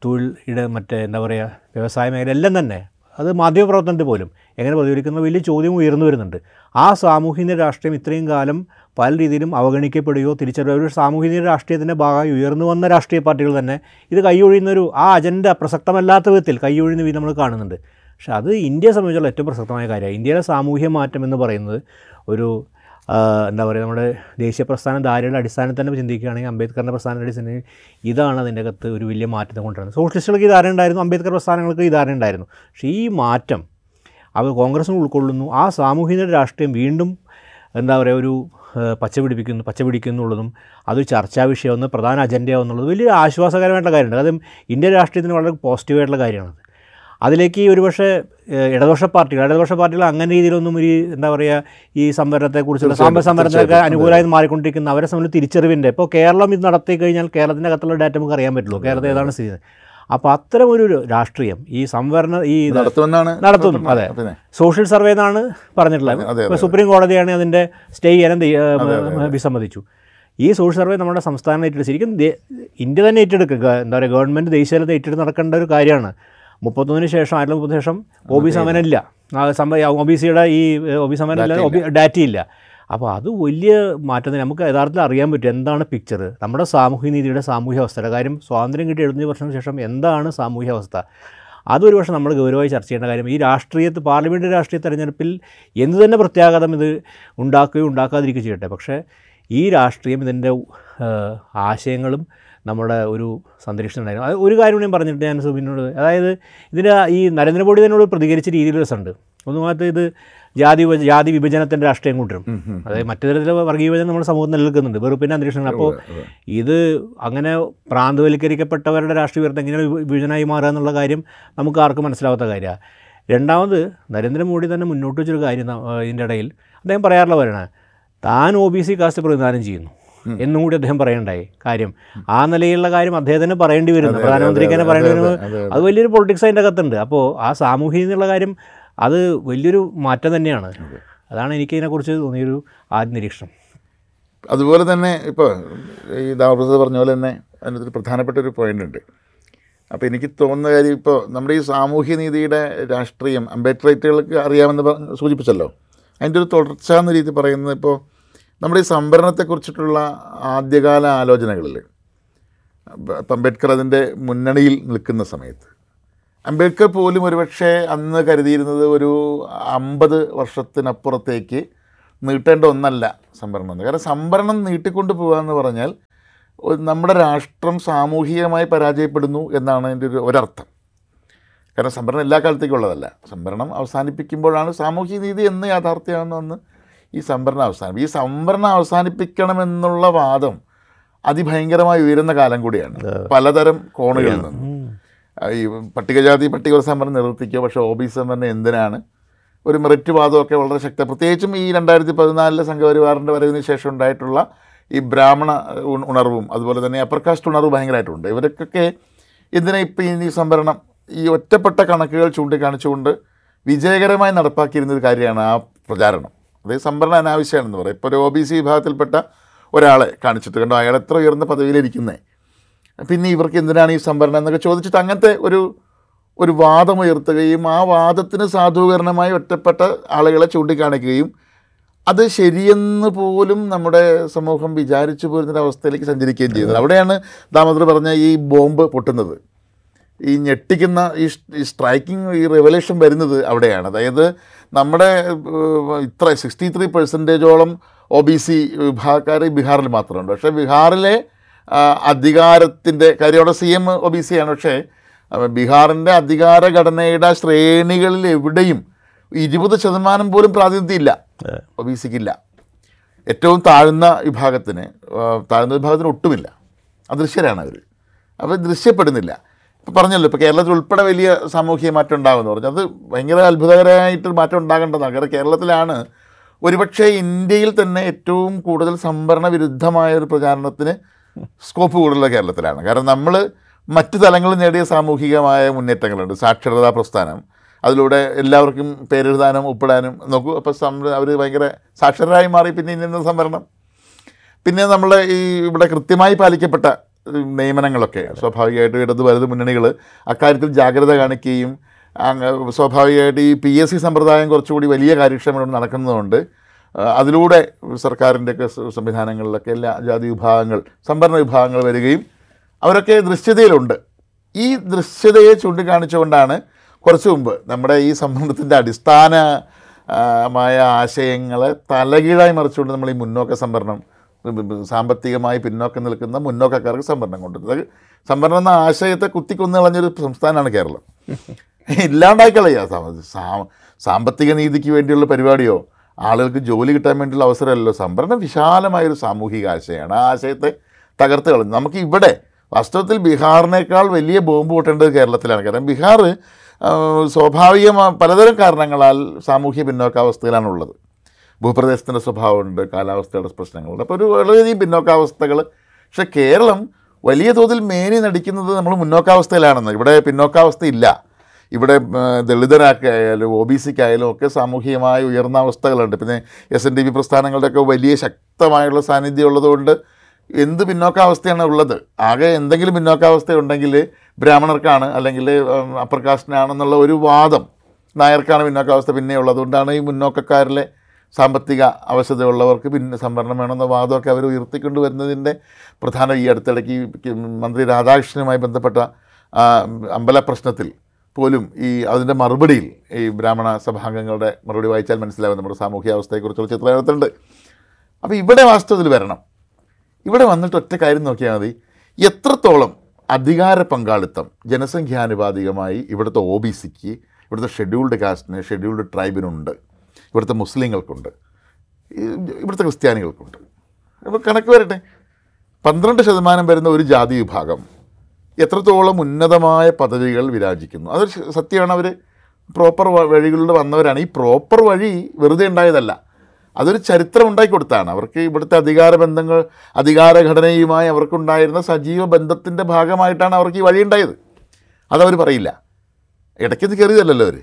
തൊഴിൽ ഇട മറ്റേ എന്താ പറയുക വ്യവസായ മേഖല എല്ലാം തന്നെ. അത് മാധ്യമപ്രവർത്തനത്തിൽ പോലും എങ്ങനെ പ്രതികരിക്കുന്ന വലിയ ചോദ്യം ഉയർന്നു വരുന്നുണ്ട്. ആ സാമൂഹിക രാഷ്ട്രീയം ഇത്രയും കാലം പല രീതിയിലും അവഗണിക്കപ്പെടുകയോ തിരിച്ചറിയോ ഒരു സാമൂഹിക രാഷ്ട്രീയത്തിന്റെ ഭാഗമായി ഉയർന്നു വന്ന രാഷ്ട്രീയ പാർട്ടികൾ തന്നെ ഇത് കൈയൊഴിയുന്നൊരു ആ അജണ്ട പ്രസക്തമല്ലാത്ത വിധത്തിൽ കൈയൊഴിയുന്ന വിധം നമ്മൾ കാണുന്നുണ്ട്. പക്ഷേ അത് ഇന്ത്യയെ സംബന്ധിച്ചുള്ള ഏറ്റവും പ്രസക്തമായ കാര്യമാണ്. ഇന്ത്യയിലെ സാമൂഹ്യ മാറ്റം എന്ന് പറയുന്നത് ഒരു എന്താ പറയുക നമ്മുടെ ദേശീയ പ്രസ്ഥാനം ധാരയുടെ അടിസ്ഥാനത്തിൽ തന്നെ ചിന്തിക്കുകയാണെങ്കിൽ അംബേദ്കറിന്റെ പ്രസ്ഥാനം അടിസ്ഥാനം ഇതാണ് അതിന്റെ അകത്ത് ഒരു വലിയ മാറ്റത്തെ കൊണ്ടുവരുന്നത്. സോഷ്യലിസ്റ്റുകൾക്ക് ഈ ധാരണ ഉണ്ടായിരുന്നു അംബേദ്കർ പ്രസ്ഥാനങ്ങൾക്ക് ഈ ധാരണ ഉണ്ടായിരുന്നു. പക്ഷേ ഈ മാറ്റം അവർ കോൺഗ്രസിന് ഉൾക്കൊള്ളുന്നു ആ സാമൂഹിക രാഷ്ട്രീയം വീണ്ടും എന്താ പറയുക ഒരു പച്ച പിടിപ്പിക്കുന്നു പച്ച പിടിക്കുന്നുള്ളതും അതൊരു ചർച്ചാ വിഷയമെന്ന് പ്രധാന അജണ്ടയാവുന്നുള്ളത് വലിയ ആശ്വാസകരമായിട്ടുള്ള കാര്യമുണ്ട് അതും ഇന്ത്യൻ രാഷ്ട്രീയത്തിന് വളരെ പോസിറ്റീവായിട്ടുള്ള കാര്യമാണ്. അതിലേക്ക് ഒരുപക്ഷെ ഇടതുപക്ഷ പാർട്ടികൾ ഇടതുപക്ഷ പാർട്ടികൾ അങ്ങനെ രീതിയിലൊന്നും ഈ എന്താ പറയുക ഈ സംവരണത്തെക്കുറിച്ചുള്ള സാമ്പത്തിക സംവരണത്തിനൊക്കെ അനുകൂലമായി മാറിക്കൊണ്ടിരിക്കുന്ന അവരെ സംബന്ധിച്ച് തിരിച്ചറിവിന്റെ. ഇപ്പോൾ കേരളം ഇത് നടത്തി കഴിഞ്ഞാൽ കേരളത്തിന്റെ അകത്തുള്ള ഡാറ്റ നമുക്ക് അറിയാൻ പറ്റുള്ളൂ. കേരളത്തിൽ ഏതാണ് സ്ഥിതി? അപ്പോൾ അത്തരം ഒരു രാഷ്ട്രീയം ഈ സംവരണ ഈ നടത്തുമെന്നാണ് നടത്തും. അതെ. സോഷ്യൽ സർവേ എന്നാണ് പറഞ്ഞിട്ടുള്ളത്. ഇപ്പോൾ സുപ്രീം കോടതിയാണ് അതിന്റെ സ്റ്റേ തയ്യ- വിസമ്മതിച്ചു. ഈ സോഷ്യൽ സർവേ നമ്മുടെ സംസ്ഥാനം ഏറ്റെടുത്ത് ശരിക്കും ഇന്ത്യ തന്നെ ഏറ്റെടുക്കുക. എന്താ പറയുക ഗവൺമെന്റ് ദേശീയ തലത്തിൽ ഏറ്റെടുത്ത് നടക്കേണ്ട ഒരു കാര്യമാണ്. മുപ്പത്തൊന്നിന് ശേഷം ആയിരത്തി മുപ്പത്തിന് ശേഷം ഒ ബി സമരം ഇല്ല ഒ ബി സിയുടെ ഈ ഒ ബി സമരം ഇല്ല ഡാറ്റയില്ല. അപ്പോൾ അത് വലിയ മാറ്റം തന്നെ. നമുക്ക് യഥാർത്ഥത്തിൽ അറിയാൻ പറ്റും എന്താണ് പിക്ചർ നമ്മുടെ സാമൂഹ്യ നീതിയുടെ സാമൂഹ്യ അവസ്ഥയുടെ കാര്യം സ്വാതന്ത്ര്യം കിട്ടി എഴുപത്തഞ്ച് വർഷത്തിന് ശേഷം എന്താണ് സാമൂഹ്യ അവസ്ഥ? അതൊരു പക്ഷേ നമ്മൾ ഗൗരവമായി ചർച്ച ചെയ്യേണ്ട കാര്യം. ഈ രാഷ്ട്രീയ പാർലമെന്റ് രാഷ്ട്രീയ തെരഞ്ഞെടുപ്പിൽ എന്ത് തന്നെ പ്രത്യാഘാതം ഇത് ഉണ്ടാക്കുകയോ ഉണ്ടാക്കാതിരിക്കുകയോ ചെയ്യട്ടെ. പക്ഷേ ഈ രാഷ്ട്രീയം ഇതിന്റെ ആശയങ്ങളും നമ്മുടെ ഒരു സന്ദർശനം ഉണ്ടായിരുന്നു. അത് ഒരു കാര്യം ഞാൻ പറഞ്ഞിട്ട് ഞാൻ സുബിനോട് അതായത് ഇതിന്റെ ഈ നരേന്ദ്രമോദി തന്നോട് പ്രതികരിച്ച രീതിയിൽ രസമുണ്ട്. ഒന്നുമാകത്ത് ഇത് ജാതി ജാതി വിഭജനത്തിന്റെ രാഷ്ട്രീയം കൊണ്ടുവരും. അതായത് മറ്റു തരത്തിലുള്ള വർഗീയ വിഭജനം നമ്മുടെ സമൂഹത്തിൽ നിലനിൽക്കുന്നുണ്ട്. വെറുപ്പിന്റെ അന്തരീക്ഷങ്ങൾ. അപ്പോൾ ഇത് അങ്ങനെ പ്രാന്തവൽക്കരിക്കപ്പെട്ടവരുടെ രാഷ്ട്രീയ ഉയർത്തം എങ്ങനെ വിഭജനമായി മാറുക എന്നുള്ള കാര്യം നമുക്ക് ആർക്കും മനസ്സിലാവാത്ത കാര്യമാണ് രണ്ടാമത് നരേന്ദ്രമോദി തന്നെ മുന്നോട്ട് വെച്ചൊരു കാര്യം ഇതിന്റെ ഇടയിൽ അദ്ദേഹം പറയാറുള്ള പറയണ താൻ ഒ ബി സി കാസ്റ്റ് പ്രതിനിധാനം ചെയ്യുന്നു. എന്നും കൂടി അദ്ദേഹം പറയണ്ടായി. കാര്യം ആ നിലയിലുള്ള കാര്യം അദ്ദേഹത്തിന് പറയേണ്ടി വരുന്നു. പ്രധാനമന്ത്രിക്ക് തന്നെ പറയേണ്ടി വരുന്നത് അത് വലിയൊരു പൊളിറ്റിക്സ് അതിന്റെ അകത്തുണ്ട്. അപ്പോൾ ആ സാമൂഹിക എന്നുള്ള കാര്യം അത് വലിയൊരു മാറ്റം തന്നെയാണ്. അതാണ് എനിക്ക് ഇതിനെക്കുറിച്ച് തോന്നിയൊരു ആദ്യ നിരീക്ഷണം. അതുപോലെ തന്നെ ഇപ്പോൾ ഈ ദാവപ്രസാദ് പറഞ്ഞ പോലെ തന്നെ അതിനൊരു പ്രധാനപ്പെട്ട ഒരു പോയിന്റ് ഉണ്ട്. അപ്പോൾ എനിക്ക് തോന്നുന്ന കാര്യം ഇപ്പോൾ നമ്മുടെ ഈ സാമൂഹ്യ നീതിയുടെ രാഷ്ട്രീയം അംബേദ്കറേറ്റുകൾക്ക് അറിയാമെന്ന് സൂചിപ്പിച്ചല്ലോ. അതിന്റെ ഒരു തുടർച്ച എന്ന രീതി പറയുന്നത് ഇപ്പോൾ നമ്മുടെ ഈ സംവരണത്തെക്കുറിച്ചിട്ടുള്ള ആദ്യകാല ആലോചനകളിൽ ഇപ്പം അംബേദ്കർ അതിന്റെ മുന്നണിയിൽ നിൽക്കുന്ന സമയത്ത് അംബേദ്കർ പോലും ഒരുപക്ഷെ അന്ന് കരുതിയിരുന്നത് ഒരു അമ്പത് വർഷത്തിനപ്പുറത്തേക്ക് നീട്ടേണ്ട ഒന്നല്ല സംവരണം എന്ന്. കാരണം സംവരണം നീട്ടിക്കൊണ്ട് പോകുക എന്ന് പറഞ്ഞാൽ നമ്മുടെ രാഷ്ട്രം സാമൂഹികമായി പരാജയപ്പെടുന്നു എന്നാണ് അതിന്റെ ഒരു ഒരർത്ഥം. കാരണം സംവരണം എല്ലാ കാലത്തേക്കും ഉള്ളതല്ല. സംവരണം അവസാനിപ്പിക്കുമ്പോഴാണ് സാമൂഹിക നീതി എന്ന് യാഥാർത്ഥ്യമാണെന്ന് ഈ സംവരണം അവസാനം. ഈ സംവരണം അവസാനിപ്പിക്കണമെന്നുള്ള വാദം അതിഭയങ്കരമായി ഉയരുന്ന കാലം കൂടിയാണ്. പലതരം കോണുകളിൽ നിന്ന്. ഈ പട്ടികജാതി പട്ടികവർഗ സംവരണം നിർവർത്തിക്കുക പക്ഷേ ഒ ബി സംവരണം എന്തിനാണ്? ഒരു മെറിറ്റ് വാദമൊക്കെ വളരെ ശക്ത പ്രത്യേകിച്ചും ഈ രണ്ടായിരത്തി പതിനാലിലെ സംഘപരിവാറിന്റെ വരവിന് ശേഷം ഉണ്ടായിട്ടുള്ള ഈ ബ്രാഹ്മണ ഉണ- ഉണർവും അതുപോലെ തന്നെ അപ്പർ കാസ്റ്റ് ഉണർവ് ഭയങ്കരമായിട്ടുണ്ട്. ഇവർക്കൊക്കെ ഇതിനെ ഇപ്പം ഈ സംവരണം ഈ ഒറ്റപ്പെട്ട കണക്കുകൾ ചൂണ്ടിക്കാണിച്ചുകൊണ്ട് വിജയകരമായി നടപ്പാക്കിയിരുന്ന ഒരു കാര്യമാണ് ആ പ്രചാരണം. അതായത് സംവരണം അനാവശ്യമാണെന്ന് പറയും. ഇപ്പോൾ ഒരു ഒ ബി സി വിഭാഗത്തിൽപ്പെട്ട ഒരാളെ കാണിച്ചിട്ട് കണ്ടോ? അയാൾ എത്ര ഉയർന്ന പദവിയിലിരിക്കുന്നത് പിന്നെ ഇവർക്ക് എന്തിനാണ് ഈ സംവരണം എന്നൊക്കെ ചോദിച്ചിട്ട് അങ്ങനത്തെ ഒരു ഒരു വാദം ഉയർത്തുകയും ആ വാദത്തിന് സാധൂകരണമായി ഒറ്റപ്പെട്ട ആളുകളെ ചൂണ്ടിക്കാണിക്കുകയും അത് ശരിയെന്ന് പോലും നമ്മുടെ സമൂഹം വിചാരിച്ചു പോരുന്നൊരവസ്ഥയിലേക്ക് സഞ്ചരിക്കുകയും ചെയ്യുന്നത്. അവിടെയാണ് ദാമോദർ പറഞ്ഞ ഈ ബോംബ് പൊട്ടുന്നത്. ഈ ഞെട്ടിക്കുന്ന ഈ സ്ട്രൈക്കിങ് ഈ സ്ട്രൈക്കിംഗ് ഈ റെവലേഷൻ വരുന്നത് അവിടെയാണ്. അതായത് നമ്മുടെ ഇത്ര സിക്സ്റ്റി ത്രീ പെർസെന്റേജോളം ഒ ബി സി വിഭാഗക്കാർ ബീഹാറിൽ മാത്രമുണ്ട്. പക്ഷേ ബീഹാറിലെ അധികാരത്തിന്റെ കാര്യം അവിടെ C M O B C ആണ്. പക്ഷേ ബീഹാറിന്റെ അധികാര ഘടനയുടെ ശ്രേണികളിൽ എവിടെയും ഇരുപത് ശതമാനം പോലും പ്രാതിനിധ്യം ഇല്ല ഒ ബി സിക്കില്ല ഏറ്റവും താഴ്ന്ന വിഭാഗത്തിന് താഴ്ന്ന വിഭാഗത്തിന് ഒട്ടുമില്ല. അദൃശ്യരാണ് അവർ അവർ ദൃശ്യപ്പെടുന്നില്ല. ഇപ്പോൾ പറഞ്ഞല്ലോ ഇപ്പോൾ കേരളത്തിൽ ഉൾപ്പെടെ വലിയ സാമൂഹിക മാറ്റം ഉണ്ടാകുമെന്ന് പറഞ്ഞു. അത് ഭയങ്കര അത്ഭുതകരമായിട്ട് മാറ്റം ഉണ്ടാകേണ്ടതാണ്. കാരണം കേരളത്തിലാണ് ഒരുപക്ഷെ ഇന്ത്യയിൽ തന്നെ ഏറ്റവും കൂടുതൽ സംവരണ വിരുദ്ധമായ ഒരു പ്രചാരണത്തിന് സ്കോപ്പ് കൂടുതലുള്ള കേരളത്തിലാണ്. കാരണം നമ്മൾ മറ്റ് തലങ്ങളിൽ നേടിയ സാമൂഹികമായ മുന്നേറ്റങ്ങളുണ്ട്. സാക്ഷരതാ പ്രസ്ഥാനം അതിലൂടെ എല്ലാവർക്കും പേരെഴുതാനും ഒപ്പിടാനും നോക്കൂ. അപ്പോൾ സം അവർ ഭയങ്കര സാക്ഷരരായി മാറി പിന്നെ ഇന്ന സംവരണം. പിന്നെ നമ്മൾ ഈ ഇവിടെ കൃത്യമായി പാലിക്കപ്പെട്ട നിയമനങ്ങളൊക്കെ. സ്വാഭാവികമായിട്ടും ഇടത് വലത് മുന്നണികൾ അക്കാര്യത്തിൽ ജാഗ്രത കാണിക്കുകയും അങ്ങ് സ്വാഭാവികമായിട്ട് ഈ പി എസ് സി സമ്പ്രദായം കുറച്ചുകൂടി വലിയ കാര്യക്ഷമത നടക്കുന്നതുകൊണ്ട് അതിലൂടെ സർക്കാരിന്റെയൊക്കെ സംവിധാനങ്ങളിലൊക്കെ എല്ലാ ജാതി വിഭാഗങ്ങൾ സംവരണ വിഭാഗങ്ങൾ വരികയും അവരൊക്കെ ദൃശ്യതയിലുണ്ട്. ഈ ദൃശ്യതയെ ചൂണ്ടിക്കാണിച്ചുകൊണ്ടാണ് കുറച്ച് മുമ്പ് നമ്മുടെ ഈ സംബന്ധത്തിന്റെ അടിസ്ഥാനമായ ആശയങ്ങളെ തലകീഴായി മറിച്ചുകൊണ്ട് നമ്മൾ ഈ മുന്നോക്ക സംവരണം സാമ്പത്തികമായി പിന്നോക്കം നിൽക്കുന്ന മുന്നോക്കക്കാർക്ക് സംവരണം കൊണ്ടുവരുന്നത്. സംവരണം എന്ന ആശയത്തെ കുത്തിക്കൊന്നു കളഞ്ഞൊരു സംസ്ഥാനമാണ് കേരളം. ഇല്ലാണ്ടായി കളയുക സാമ്പത്തിക നീതിക്ക് വേണ്ടിയുള്ള പരിപാടിയോ ആളുകൾക്ക് ജോലി കിട്ടാൻ വേണ്ടിയുള്ള അവസരമല്ലോ സംവരണം വിശാലമായൊരു സാമൂഹിക ആശയമാണ്. ആ ആശയത്തെ തകർത്ത് കളഞ്ഞു. നമുക്ക് ഇവിടെ വാസ്തവത്തിൽ ബീഹാറിനേക്കാൾ വലിയ ബോംബ് പൊട്ടേണ്ടത് കേരളത്തിലാണ്. കാരണം ബീഹാർ സ്വാഭാവികമായ പലതരം കാരണങ്ങളാൽ സാമൂഹ്യ പിന്നോക്കാവസ്ഥയിലാണുള്ളത്. ഭൂപ്രദേശത്തിന്റെ സ്വഭാവമുണ്ട് കാലാവസ്ഥയുടെ പ്രശ്നങ്ങളുണ്ട്. അപ്പോൾ ഒരു വളരെയധികം പിന്നോക്കാവസ്ഥകൾ. പക്ഷേ കേരളം വലിയ തോതിൽ മേനി നടിക്കുന്നത് നമ്മൾ മുന്നോക്കാവസ്ഥയിലാണെന്ന്. ഇവിടെ പിന്നോക്കാവസ്ഥ ഇല്ല ഇവിടെ ദളിതരാക്കായാലും ഒ ബി സിക്കായാലും ഒക്കെ സാമൂഹികമായി ഉയർന്ന അവസ്ഥകളുണ്ട്. പിന്നെ എസ് എൻ ഡി പി പ്രസ്ഥാനങ്ങളുടെയൊക്കെ വലിയ ശക്തമായുള്ള സാന്നിധ്യം ഉള്ളതുകൊണ്ട് എന്ത് പിന്നോക്കാവസ്ഥയാണ് ഉള്ളത്? ആകെ എന്തെങ്കിലും പിന്നോക്കാവസ്ഥ ഉണ്ടെങ്കിൽ ബ്രാഹ്മണർക്കാണ് അല്ലെങ്കിൽ അപ്പർ കാസ്റ്റിനാണെന്നുള്ള ഒരു വാദം. നായർക്കാണ് പിന്നോക്കാവസ്ഥ പിന്നെ ഉള്ളത് അതുകൊണ്ടാണ് ഈ മുന്നോക്കക്കാരിലെ സാമ്പത്തിക അവശതയുള്ളവർക്ക് പിന്നെ സംവരണം വേണമെന്ന വാദമൊക്കെ അവർ ഉയർത്തിക്കൊണ്ട് വരുന്നതിന്റെ പ്രധാന ഈ അടുത്തിടയ്ക്ക് മന്ത്രി രാധാകൃഷ്ണനുമായി ബന്ധപ്പെട്ട അമ്പല പ്രശ്നത്തിൽ പോലും ഈ അതിന്റെ മറുപടിയിൽ ഈ ബ്രാഹ്മണ സഭാംഗങ്ങളുടെ മറുപടി വായിച്ചാൽ മനസ്സിലാവും നമ്മുടെ സാമൂഹ്യ അവസ്ഥയെക്കുറിച്ചുള്ള ചിത്രം എടുത്തിട്ടുണ്ട് അപ്പോൾ ഇവിടെ വാസ്തവത്തിൽ വരണം. ഇവിടെ വന്നിട്ട് ഒറ്റ കാര്യം നോക്കിയാൽ മതി. എത്രത്തോളം അധികാര പങ്കാളിത്തം ജനസംഖ്യാനുപാതികമായി ഇവിടുത്തെ ഒ ബി സിക്ക് ഇവിടുത്തെ ഷെഡ്യൂൾഡ് കാസ്റ്റിന് ഷെഡ്യൂൾഡ് ട്രൈബിനുണ്ട്? ഇവിടുത്തെ മുസ്ലിങ്ങൾക്കുണ്ട്. ഇവിടുത്തെ ക്രിസ്ത്യാനികൾക്കുണ്ട്. അപ്പോൾ കണക്ക് വരട്ടെ. പന്ത്രണ്ട് ശതമാനം വരുന്ന ഒരു ജാതി വിഭാഗം എത്രത്തോളം ഉന്നതമായ പദവികൾ വിരാജിക്കുന്നു? അതൊരു സത്യമാണ്. അവർ പ്രോപ്പർ വഴികളിലൂടെ വന്നവരാണ്. ഈ പ്രോപ്പർ വഴി വെറുതെ ഉണ്ടായതല്ല. അതൊരു ചരിത്രം ഉണ്ടാക്കി കൊടുത്താണ് അവർക്ക് ഇവിടുത്തെ അധികാര ബന്ധങ്ങൾ അധികാരഘടനയുമായി അവർക്കുണ്ടായിരുന്ന സജീവ ബന്ധത്തിന്റെ ഭാഗമായിട്ടാണ് അവർക്ക് ഈ വഴി ഉണ്ടായത്. അതവർ പറയില്ല. ഇടയ്ക്കത് കയറിയതല്ലല്ലോ അവർ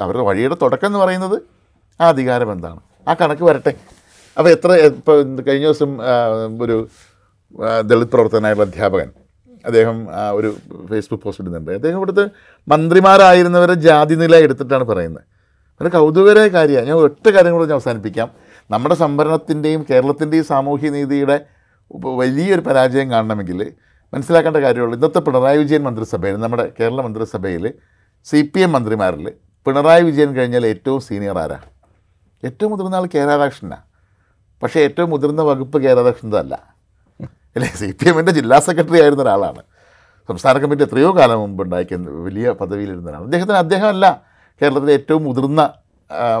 അവരുടെ വഴിയുടെ തുടക്കം എന്ന് പറയുന്നത് ആ അധികാരം എന്താണ് ആ കണക്ക് വരട്ടെ. അപ്പോൾ എത്ര ഇപ്പോൾ കഴിഞ്ഞ ദിവസം ഒരു ദളിത് പ്രവർത്തനായുള്ള അധ്യാപകൻ അദ്ദേഹം ഒരു ഫേസ്ബുക്ക് പോസ്റ്റ് ഇടുന്നുണ്ട്. അദ്ദേഹം ഇവിടുത്തെ മന്ത്രിമാരായിരുന്നവരെ ജാതി നില എടുത്തിട്ടാണ് പറയുന്നത്. ഒരു കൗതുകരമായ കാര്യമാണ്. ഞാൻ ഒറ്റ കാര്യം കൂടെ ഞാൻ അവസാനിപ്പിക്കാം. നമ്മുടെ സംവരണത്തിന്റെയും കേരളത്തിന്റെയും സാമൂഹ്യ നീതിയുടെ വലിയൊരു പരാജയം കാണണമെങ്കിൽ മനസ്സിലാക്കേണ്ട കാര്യമുള്ളൂ. ഇന്നത്തെ പിണറായി വിജയൻ മന്ത്രിസഭയിൽ നമ്മുടെ കേരള മന്ത്രിസഭയിൽ സി പി എം മന്ത്രിമാരിൽ പിണറായി വിജയൻ കഴിഞ്ഞാൽ ഏറ്റവും സീനിയർ ആരാ? ഏറ്റവും മുതിർന്ന ആൾ കെ രാധാകൃഷ്ണനാണ് പക്ഷേ ഏറ്റവും മുതിർന്ന വകുപ്പ് കെ രാധാകൃഷ്ണന്റെ അല്ല? അല്ലേ സി പി എമ്മിന്റെ ജില്ലാ സെക്രട്ടറി ആയിരുന്ന ഒരാളാണ്. സംസ്ഥാന കമ്മിറ്റി എത്രയോ കാലം മുമ്പ് ഉണ്ടാക്കിയ വലിയ പദവിയിലിരുന്ന ഒരാൾ അദ്ദേഹത്തിന് അദ്ദേഹമല്ല കേരളത്തിലെ ഏറ്റവും മുതിർന്ന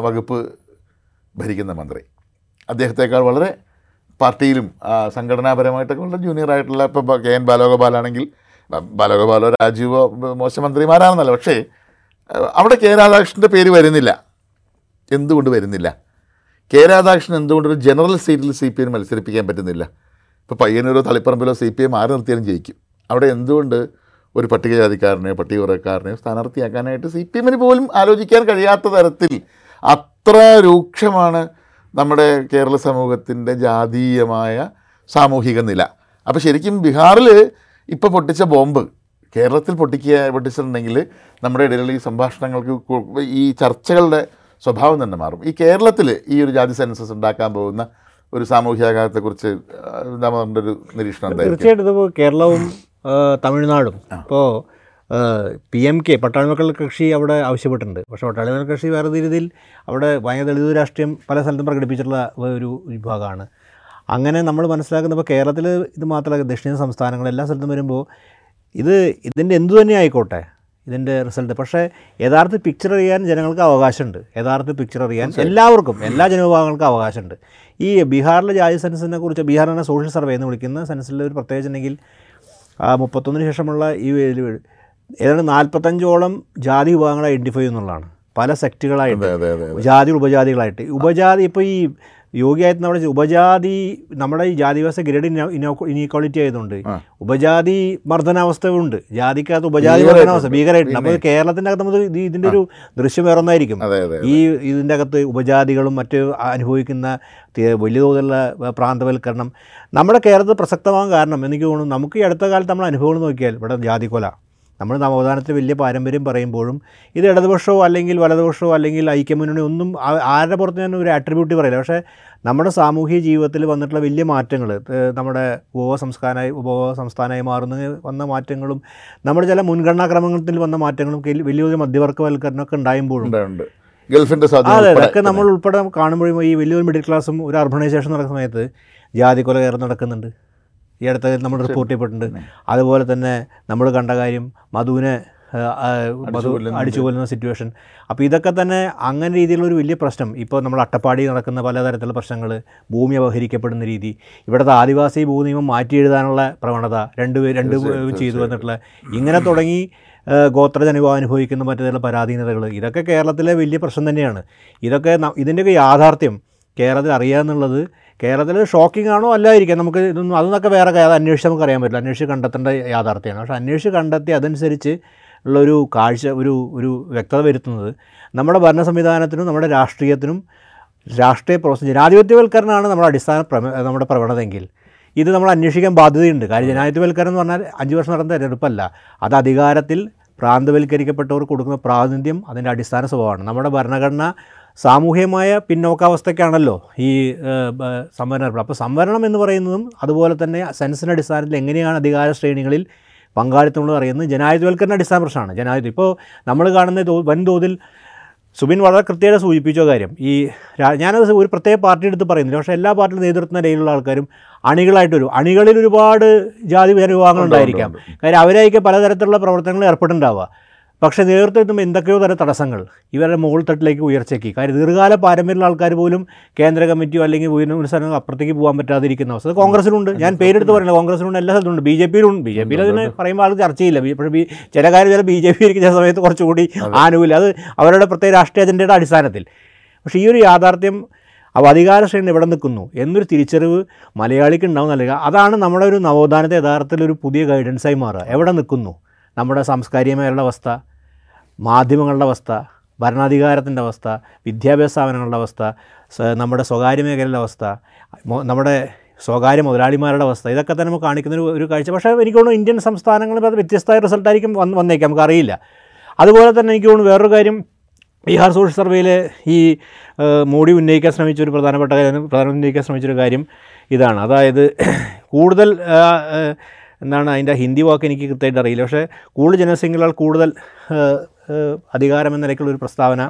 വകുപ്പ് ഭരിക്കുന്ന മന്ത്രി. അദ്ദേഹത്തെക്കാൾ വളരെ പാർട്ടിയിലും സംഘടനാപരമായിട്ടൊക്കെ വളരെ ജൂനിയർ ആയിട്ടുള്ള ഇപ്പോൾ കെ എൻ ബാലഗോപാലാണെങ്കിൽ ബാലഗോപാലോ രാജീവോ മോശം മന്ത്രിമാരാണെന്നല്ല. പക്ഷേ അവിടെ കെ രാധാകൃഷ്ണന്റെ പേര് വരുന്നില്ല. എന്തുകൊണ്ട് വരുന്നില്ല? കെ രാധാകൃഷ്ണൻ എന്തുകൊണ്ട് ഒരു ജനറൽ സീറ്റിൽ സി പി എം മത്സരിപ്പിക്കാൻ പറ്റുന്നില്ല? ഇപ്പോൾ പയ്യന്നൂരോ തളിപ്പറമ്പിലോ സി പി എം ആര് നിർത്തിയാലും ജയിക്കും. അവിടെ എന്തുകൊണ്ട് ഒരു പട്ടികജാതിക്കാരനെയോ പട്ടികവർഗക്കാരനെയോ സ്ഥാനാർത്ഥിയാക്കാനായിട്ട് സി പി എമ്മിന് പോലും ആലോചിക്കാൻ കഴിയാത്ത തരത്തിൽ അത്ര രൂക്ഷമാണ് നമ്മുടെ കേരള സമൂഹത്തിന്റെ ജാതീയമായ സാമൂഹിക നില. അപ്പോൾ ശരിക്കും ബീഹാറിൽ ഇപ്പോൾ പൊട്ടിച്ച ബോംബ് കേരളത്തിൽ പൊട്ടിക്കുക പൊട്ടിച്ചിട്ടുണ്ടെങ്കിൽ നമ്മുടെ ഇടയിലുള്ള ഈ സംഭാഷണങ്ങൾക്ക് ഈ ചർച്ചകളുടെ സ്വഭാവം തന്നെ മാറും. ഈ കേരളത്തിൽ ഈ ഒരു ജാതി സെൻസസ് ഉണ്ടാക്കാൻ പോകുന്ന ഒരു സാമൂഹ്യാഘാതത്തെക്കുറിച്ച് എന്താ നമ്മുടെ ഒരു നിരീക്ഷണം തീർച്ചയായിട്ടും ഇതിപ്പോൾ കേരളവും തമിഴ്നാടും. ഇപ്പോൾ പി എം കെ പട്ടാളി മക്കൾ കൃഷി അവിടെ ആവശ്യപ്പെട്ടിട്ടുണ്ട്. പക്ഷേ പട്ടാളി മക്കൾ കൃഷി വേറെ രീതിയിൽ അവിടെ ഭയങ്കര ദളിത് രാഷ്ട്രീയം പല സ്ഥലത്തും പ്രകടിപ്പിച്ചിട്ടുള്ള ഒരു വിഭാഗമാണ്. അങ്ങനെ നമ്മൾ മനസ്സിലാക്കുന്ന ഇപ്പോൾ കേരളത്തിൽ ഇത് മാത്രമല്ല ദക്ഷിണ സംസ്ഥാനങ്ങൾ എല്ലാ സ്ഥലത്തും വരുമ്പോൾ ഇത് ഇതിന്റെ എന്തു തന്നെ ആയിക്കോട്ടെ ഇതിന്റെ റിസൾട്ട് പക്ഷേ യഥാർത്ഥ പിക്ചർ അറിയാൻ ജനങ്ങൾക്ക് അവകാശമുണ്ട്. യഥാർത്ഥ പിക്ചർ അറിയാൻ എല്ലാവർക്കും എല്ലാ ജനവിഭാഗങ്ങൾക്കും അവകാശമുണ്ട്. ഈ ബീഹാറിലെ ജാതി സെൻസിനെ കുറിച്ച് ബീഹാറിനെ സോഷ്യൽ സർവേ എന്ന് വിളിക്കുന്ന സെൻസിലെ ഒരു പ്രത്യേകിച്ച് ഉണ്ടെങ്കിൽ ആ മുപ്പത്തൊന്നിന് ശേഷമുള്ള ഈ ഏതാണ് ഏതാണ്ട് നാൽപ്പത്തഞ്ചോളം ജാതി വിഭാഗങ്ങളെ ഐഡന്റിഫൈ ചെയ്യുന്നുള്ളതാണ്. പല സെക്റ്റുകളായിട്ട് ജാതി ഉപജാതികളായിട്ട്. ഉപജാതി ഇപ്പോൾ ഈ യോഗി നമ്മുടെ ഉപജാതി നമ്മുടെ ഈ ജാതിവാസ ഗ്രേഡ് ഇനീക്വാളിറ്റി ആയതുകൊണ്ട് ഉപജാതി മർദ്ദനാവസ്ഥയുണ്ട്. ജാതിക്കകത്ത് ഉപജാതി. മർദ്ദനാവസ്ഥ ഭീകരമായിട്ടുണ്ട് അപ്പോൾ കേരളത്തിന്റെ അകത്ത് നമുക്ക് ഇത് ഇതിന്റെ ഒരു ദൃശ്യം വേറെ ഒന്നായിരിക്കും അതെ അതെ ഈ ഇതിന്റെ അകത്ത് ഉപജാതികളും മറ്റ് അനുഭവിക്കുന്ന വലിയ തോതിലുള്ള പ്രാന്തവൽക്കരണം നമ്മുടെ കേരളത്തിൽ പ്രസക്തമാകാൻ കാരണം എനിക്ക് തോന്നുന്നു. നമുക്ക് ഈ അടുത്ത കാലത്ത് നമ്മൾ അനുഭവങ്ങൾ നോക്കിയാൽ ഇവിടെ ജാതിക്കൊല. നമ്മൾ നവോത്ഥാനത്തിൽ വലിയ പാരമ്പര്യം പറയുമ്പോഴും ഇത് ഇടതുപക്ഷമോ അല്ലെങ്കിൽ വലതുപക്ഷമോ അല്ലെങ്കിൽ ഐക്യമുന്നണി ഒന്നും ആരുടെ പുറത്ത് ഞാൻ ഒരു ആട്രിബ്യൂട്ട് പറയില്ല. പക്ഷേ നമ്മുടെ സാമൂഹ്യ ജീവിതത്തിൽ വന്നിട്ടുള്ള വലിയ മാറ്റങ്ങൾ നമ്മുടെ ഉപഭോഗ സംസ്ഥാനമായി ഉപഭോഗ സംസ്ഥാനമായി മാറുന്ന വന്ന മാറ്റങ്ങളും നമ്മുടെ ചില മുൻഗണനാക്രമങ്ങളിൽ വന്ന മാറ്റങ്ങളും വലിയൊരു വലിയ വലിയ മധ്യവർഗവൽക്കരണമൊക്കെ ഉണ്ടായുമ്പോഴും ഉണ്ട് ഉണ്ട്. ഗൾഫിന്റെ അതെ അതൊക്കെ നമ്മൾ ഉൾപ്പെടെ കാണുമ്പോഴും ഈ വലിയൊരു മിഡിൽ ക്ലാസ്സും ഒരു അർബണൈസേഷൻ നടക്കുന്ന സമയത്ത് ജാതിക്കൊല കയറി നടക്കുന്നുണ്ട്. ഈ അടുത്ത നമ്മൾ റിപ്പോർട്ട് ചെയ്യപ്പെട്ടിട്ടുണ്ട്. അതുപോലെ തന്നെ നമ്മൾ കണ്ട കാര്യം മധുവിനെ അടിച്ചു കൊല്ലുന്ന സിറ്റുവേഷൻ അപ്പോൾ ഇതൊക്കെ തന്നെ അങ്ങനെ രീതിയിലുള്ള ഒരു വലിയ പ്രശ്നം. ഇപ്പോൾ നമ്മൾ അട്ടപ്പാടി നടക്കുന്ന പലതരത്തിലുള്ള പ്രശ്നങ്ങൾ ഭൂമി അപഹരിക്കപ്പെടുന്ന രീതി ഇവിടുത്തെ ആദിവാസി ഭൂനിയമം മാറ്റി എഴുതാനുള്ള പ്രവണത രണ്ട് പേര് രണ്ട് ചെയ്തു വന്നിട്ടുള്ള ഇങ്ങനെ തുടങ്ങി ഗോത്ര ഗോത്രജനവിഭാഗം അനുഭവിക്കുന്ന മറ്റേതുള്ള പരാധീനതകൾ ഇതൊക്കെ കേരളത്തിലെ വലിയ പ്രശ്നം തന്നെയാണ്. ഇതൊക്കെ ഇതിന്റെയൊക്കെ യാഥാർത്ഥ്യം കേരളത്തിൽ അറിയാമെന്നുള്ളത് കേരളത്തിൽ ഷോക്കിംഗ് ആണോ അല്ലായിരിക്കാം. നമുക്ക് ഇതൊന്നും അതൊന്നൊക്കെ വേറെ അത് അന്വേഷിച്ച് നമുക്ക് അറിയാൻ പറ്റില്ല. അന്വേഷിച്ച് കണ്ടെത്തേണ്ട യാഥാർത്ഥ്യമാണ്. പക്ഷേ അന്വേഷിച്ച് കണ്ടെത്തി അതനുസരിച്ച് ഉള്ളൊരു കാഴ്ച ഒരു ഒരു വ്യക്തത വരുത്തുന്നത് നമ്മുടെ ഭരണ സംവിധാനത്തിനും നമ്മുടെ രാഷ്ട്രീയത്തിനും രാഷ്ട്രീയ പ്രോസസ് ജനാധിപത്യവൽക്കരണമാണ് നമ്മുടെ അടിസ്ഥാന നമ്മുടെ പ്രവണതയെങ്കിൽ. ഇത് നമ്മൾ അന്വേഷിക്കാൻ ബാധ്യതയുണ്ട്. കാര്യം ജനാധിപത്യവൽക്കരണം എന്ന് പറഞ്ഞാൽ അഞ്ച് വർഷം നടന്ന തിരഞ്ഞെടുപ്പല്ല. അത് അധികാരത്തിൽ പ്രാന്തവൽക്കരിക്കപ്പെട്ടവർക്ക് കൊടുക്കുന്ന പ്രാതിനിധ്യം അതിന്റെ അടിസ്ഥാന സ്വഭാവമാണ്. നമ്മുടെ ഭരണഘടന സാമൂഹ്യമായ പിന്നോക്കാവസ്ഥയ്ക്കാണല്ലോ ഈ സംവരണം. അപ്പോൾ സംവരണം എന്ന് പറയുന്നതും അതുപോലെ തന്നെ സെൻസിന്റെ അടിസ്ഥാനത്തിൽ എങ്ങനെയാണ് അധികാര ശ്രേണികളിൽ പങ്കാളിത്തമുള്ളത് പറയുന്നത് ജനാധിപത്യവൽക്കരണ അടിസ്ഥാന പ്രശ്നമാണ് ജനാധിപത്യം ഇപ്പോൾ നമ്മൾ കാണുന്ന വൻതോതിൽ സുബിൻ വളരെ കൃത്യമായിട്ട് സൂചിപ്പിച്ച കാര്യം. ഈ ഞാനത് ഒരു പ്രത്യേക പാർട്ടി എടുത്ത് പറയുന്നില്ല. പക്ഷേ എല്ലാ പാർട്ടിയിലും നേതൃത്വ നിലയിലുള്ള ആൾക്കാരും അണികളായിട്ട് വരും. അണികളിൽ ഒരുപാട് ജാതി വിഭാഗങ്ങളുണ്ടായിരിക്കാം കാര്യം അവരായിരിക്കും പലതരത്തിലുള്ള പ്രവർത്തനങ്ങൾ ഏർപ്പെട്ടുണ്ടാവുക പക്ഷേ നേതൃത്വം എത്തുമ്പോൾ എന്തൊക്കെയോ തരം തടസ്സങ്ങൾ. ഇവരുടെ മുകൾ തട്ടിലേക്ക് ഉയർച്ചയ്ക്ക്. കാര്യം ദീർഘകാല പാരമ്പര്യമുള്ള ആൾക്കാർ പോലും കേന്ദ്ര കമ്മിറ്റിയോ അല്ലെങ്കിൽ ഉയർന്ന അപ്പുറത്തേക്ക് പോകാൻ പറ്റാതിരിക്കുന്ന അവസ്ഥ. കോൺഗ്രസിലുണ്ട്. ഞാൻ പേരെടുത്ത് പറയുന്നത് കോൺഗ്രസിലുണ്ട് എല്ലാ സ്ഥലത്തുണ്ട് ബി ജെ പിയിലുണ്ട്. ബി ജെ പിയിൽ അതിന് പറയുമ്പോൾ ആൾക്ക് ചർച്ചയില്ല പക്ഷേ ബി- ചില കാര്യം ചില ബി ജെ പി ഇരിക്കുന്ന സമയത്ത് കുറച്ചുകൂടി ആനുകൂല്യം. അത് അവരുടെ പ്രത്യേക രാഷ്ട്രീയ അജണ്ടയുടെ അടിസ്ഥാനത്തിൽ. പക്ഷേ ഈ ഒരു യാഥാർത്ഥ്യം അപ്പോൾ അധികാര ശ്രേണി എവിടെ നിൽക്കുന്നു? എന്നൊരു തിരിച്ചറിവ് മലയാളിക്ക് ഉണ്ടാവും നൽകുക അതാണ് നമ്മുടെ ഒരു നവോത്ഥാനത്തെ യഥാർത്ഥത്തിൽ ഒരു പുതിയ ഗൈഡൻസായി മാറുക. എവിടെ നിൽക്കുന്നു? നമ്മുടെ സാംസ്കാരികമായുള്ള അവസ്ഥ മാധ്യമങ്ങളുടെ അവസ്ഥ ഭരണാധികാരത്തിന്റെ അവസ്ഥ വിദ്യാഭ്യാസ സ്ഥാപനങ്ങളുടെ അവസ്ഥ നമ്മുടെ സ്വകാര്യ മേഖലയുടെ അവസ്ഥ നമ്മുടെ സ്വകാര്യ മുതലാളിമാരുടെ അവസ്ഥ ഇതൊക്കെ തന്നെ നമുക്ക് കാണിക്കുന്ന ഒരു കാഴ്ച. പക്ഷേ എനിക്ക് തോന്നുന്നു ഇന്ത്യൻ സംസ്ഥാനങ്ങളിൽ അത് വ്യത്യസ്തമായ റിസൾട്ടായിരിക്കും വന്ന് വന്നേക്കാം. നമുക്കറിയില്ല. അതുപോലെ തന്നെ എനിക്ക് തോന്നുന്നു വേറൊരു കാര്യം ബീഹാർ സോഷ്യൽ സർവേയിൽ ഈ മോഡി ഉന്നയിക്കാൻ ശ്രമിച്ച ഒരു പ്രധാനപ്പെട്ട കാര്യം പ്രധാനമന്ത്രി ഉന്നയിക്കാൻ ശ്രമിച്ചൊരു കാര്യം ഇതാണ്. അതായത് കൂടുതൽ ഏഹ്, അതിന്റെ ഹിന്ദി വാക്ക് എനിക്ക് കൃത്യമായിട്ട് അറിയില്ല. പക്ഷേ കൂടുതൽ ജനസംഖ്യകളാൽ കൂടുതൽ അധികാരം എന്ന നിലയ്ക്കുള്ള ഒരു പ്രസ്താവന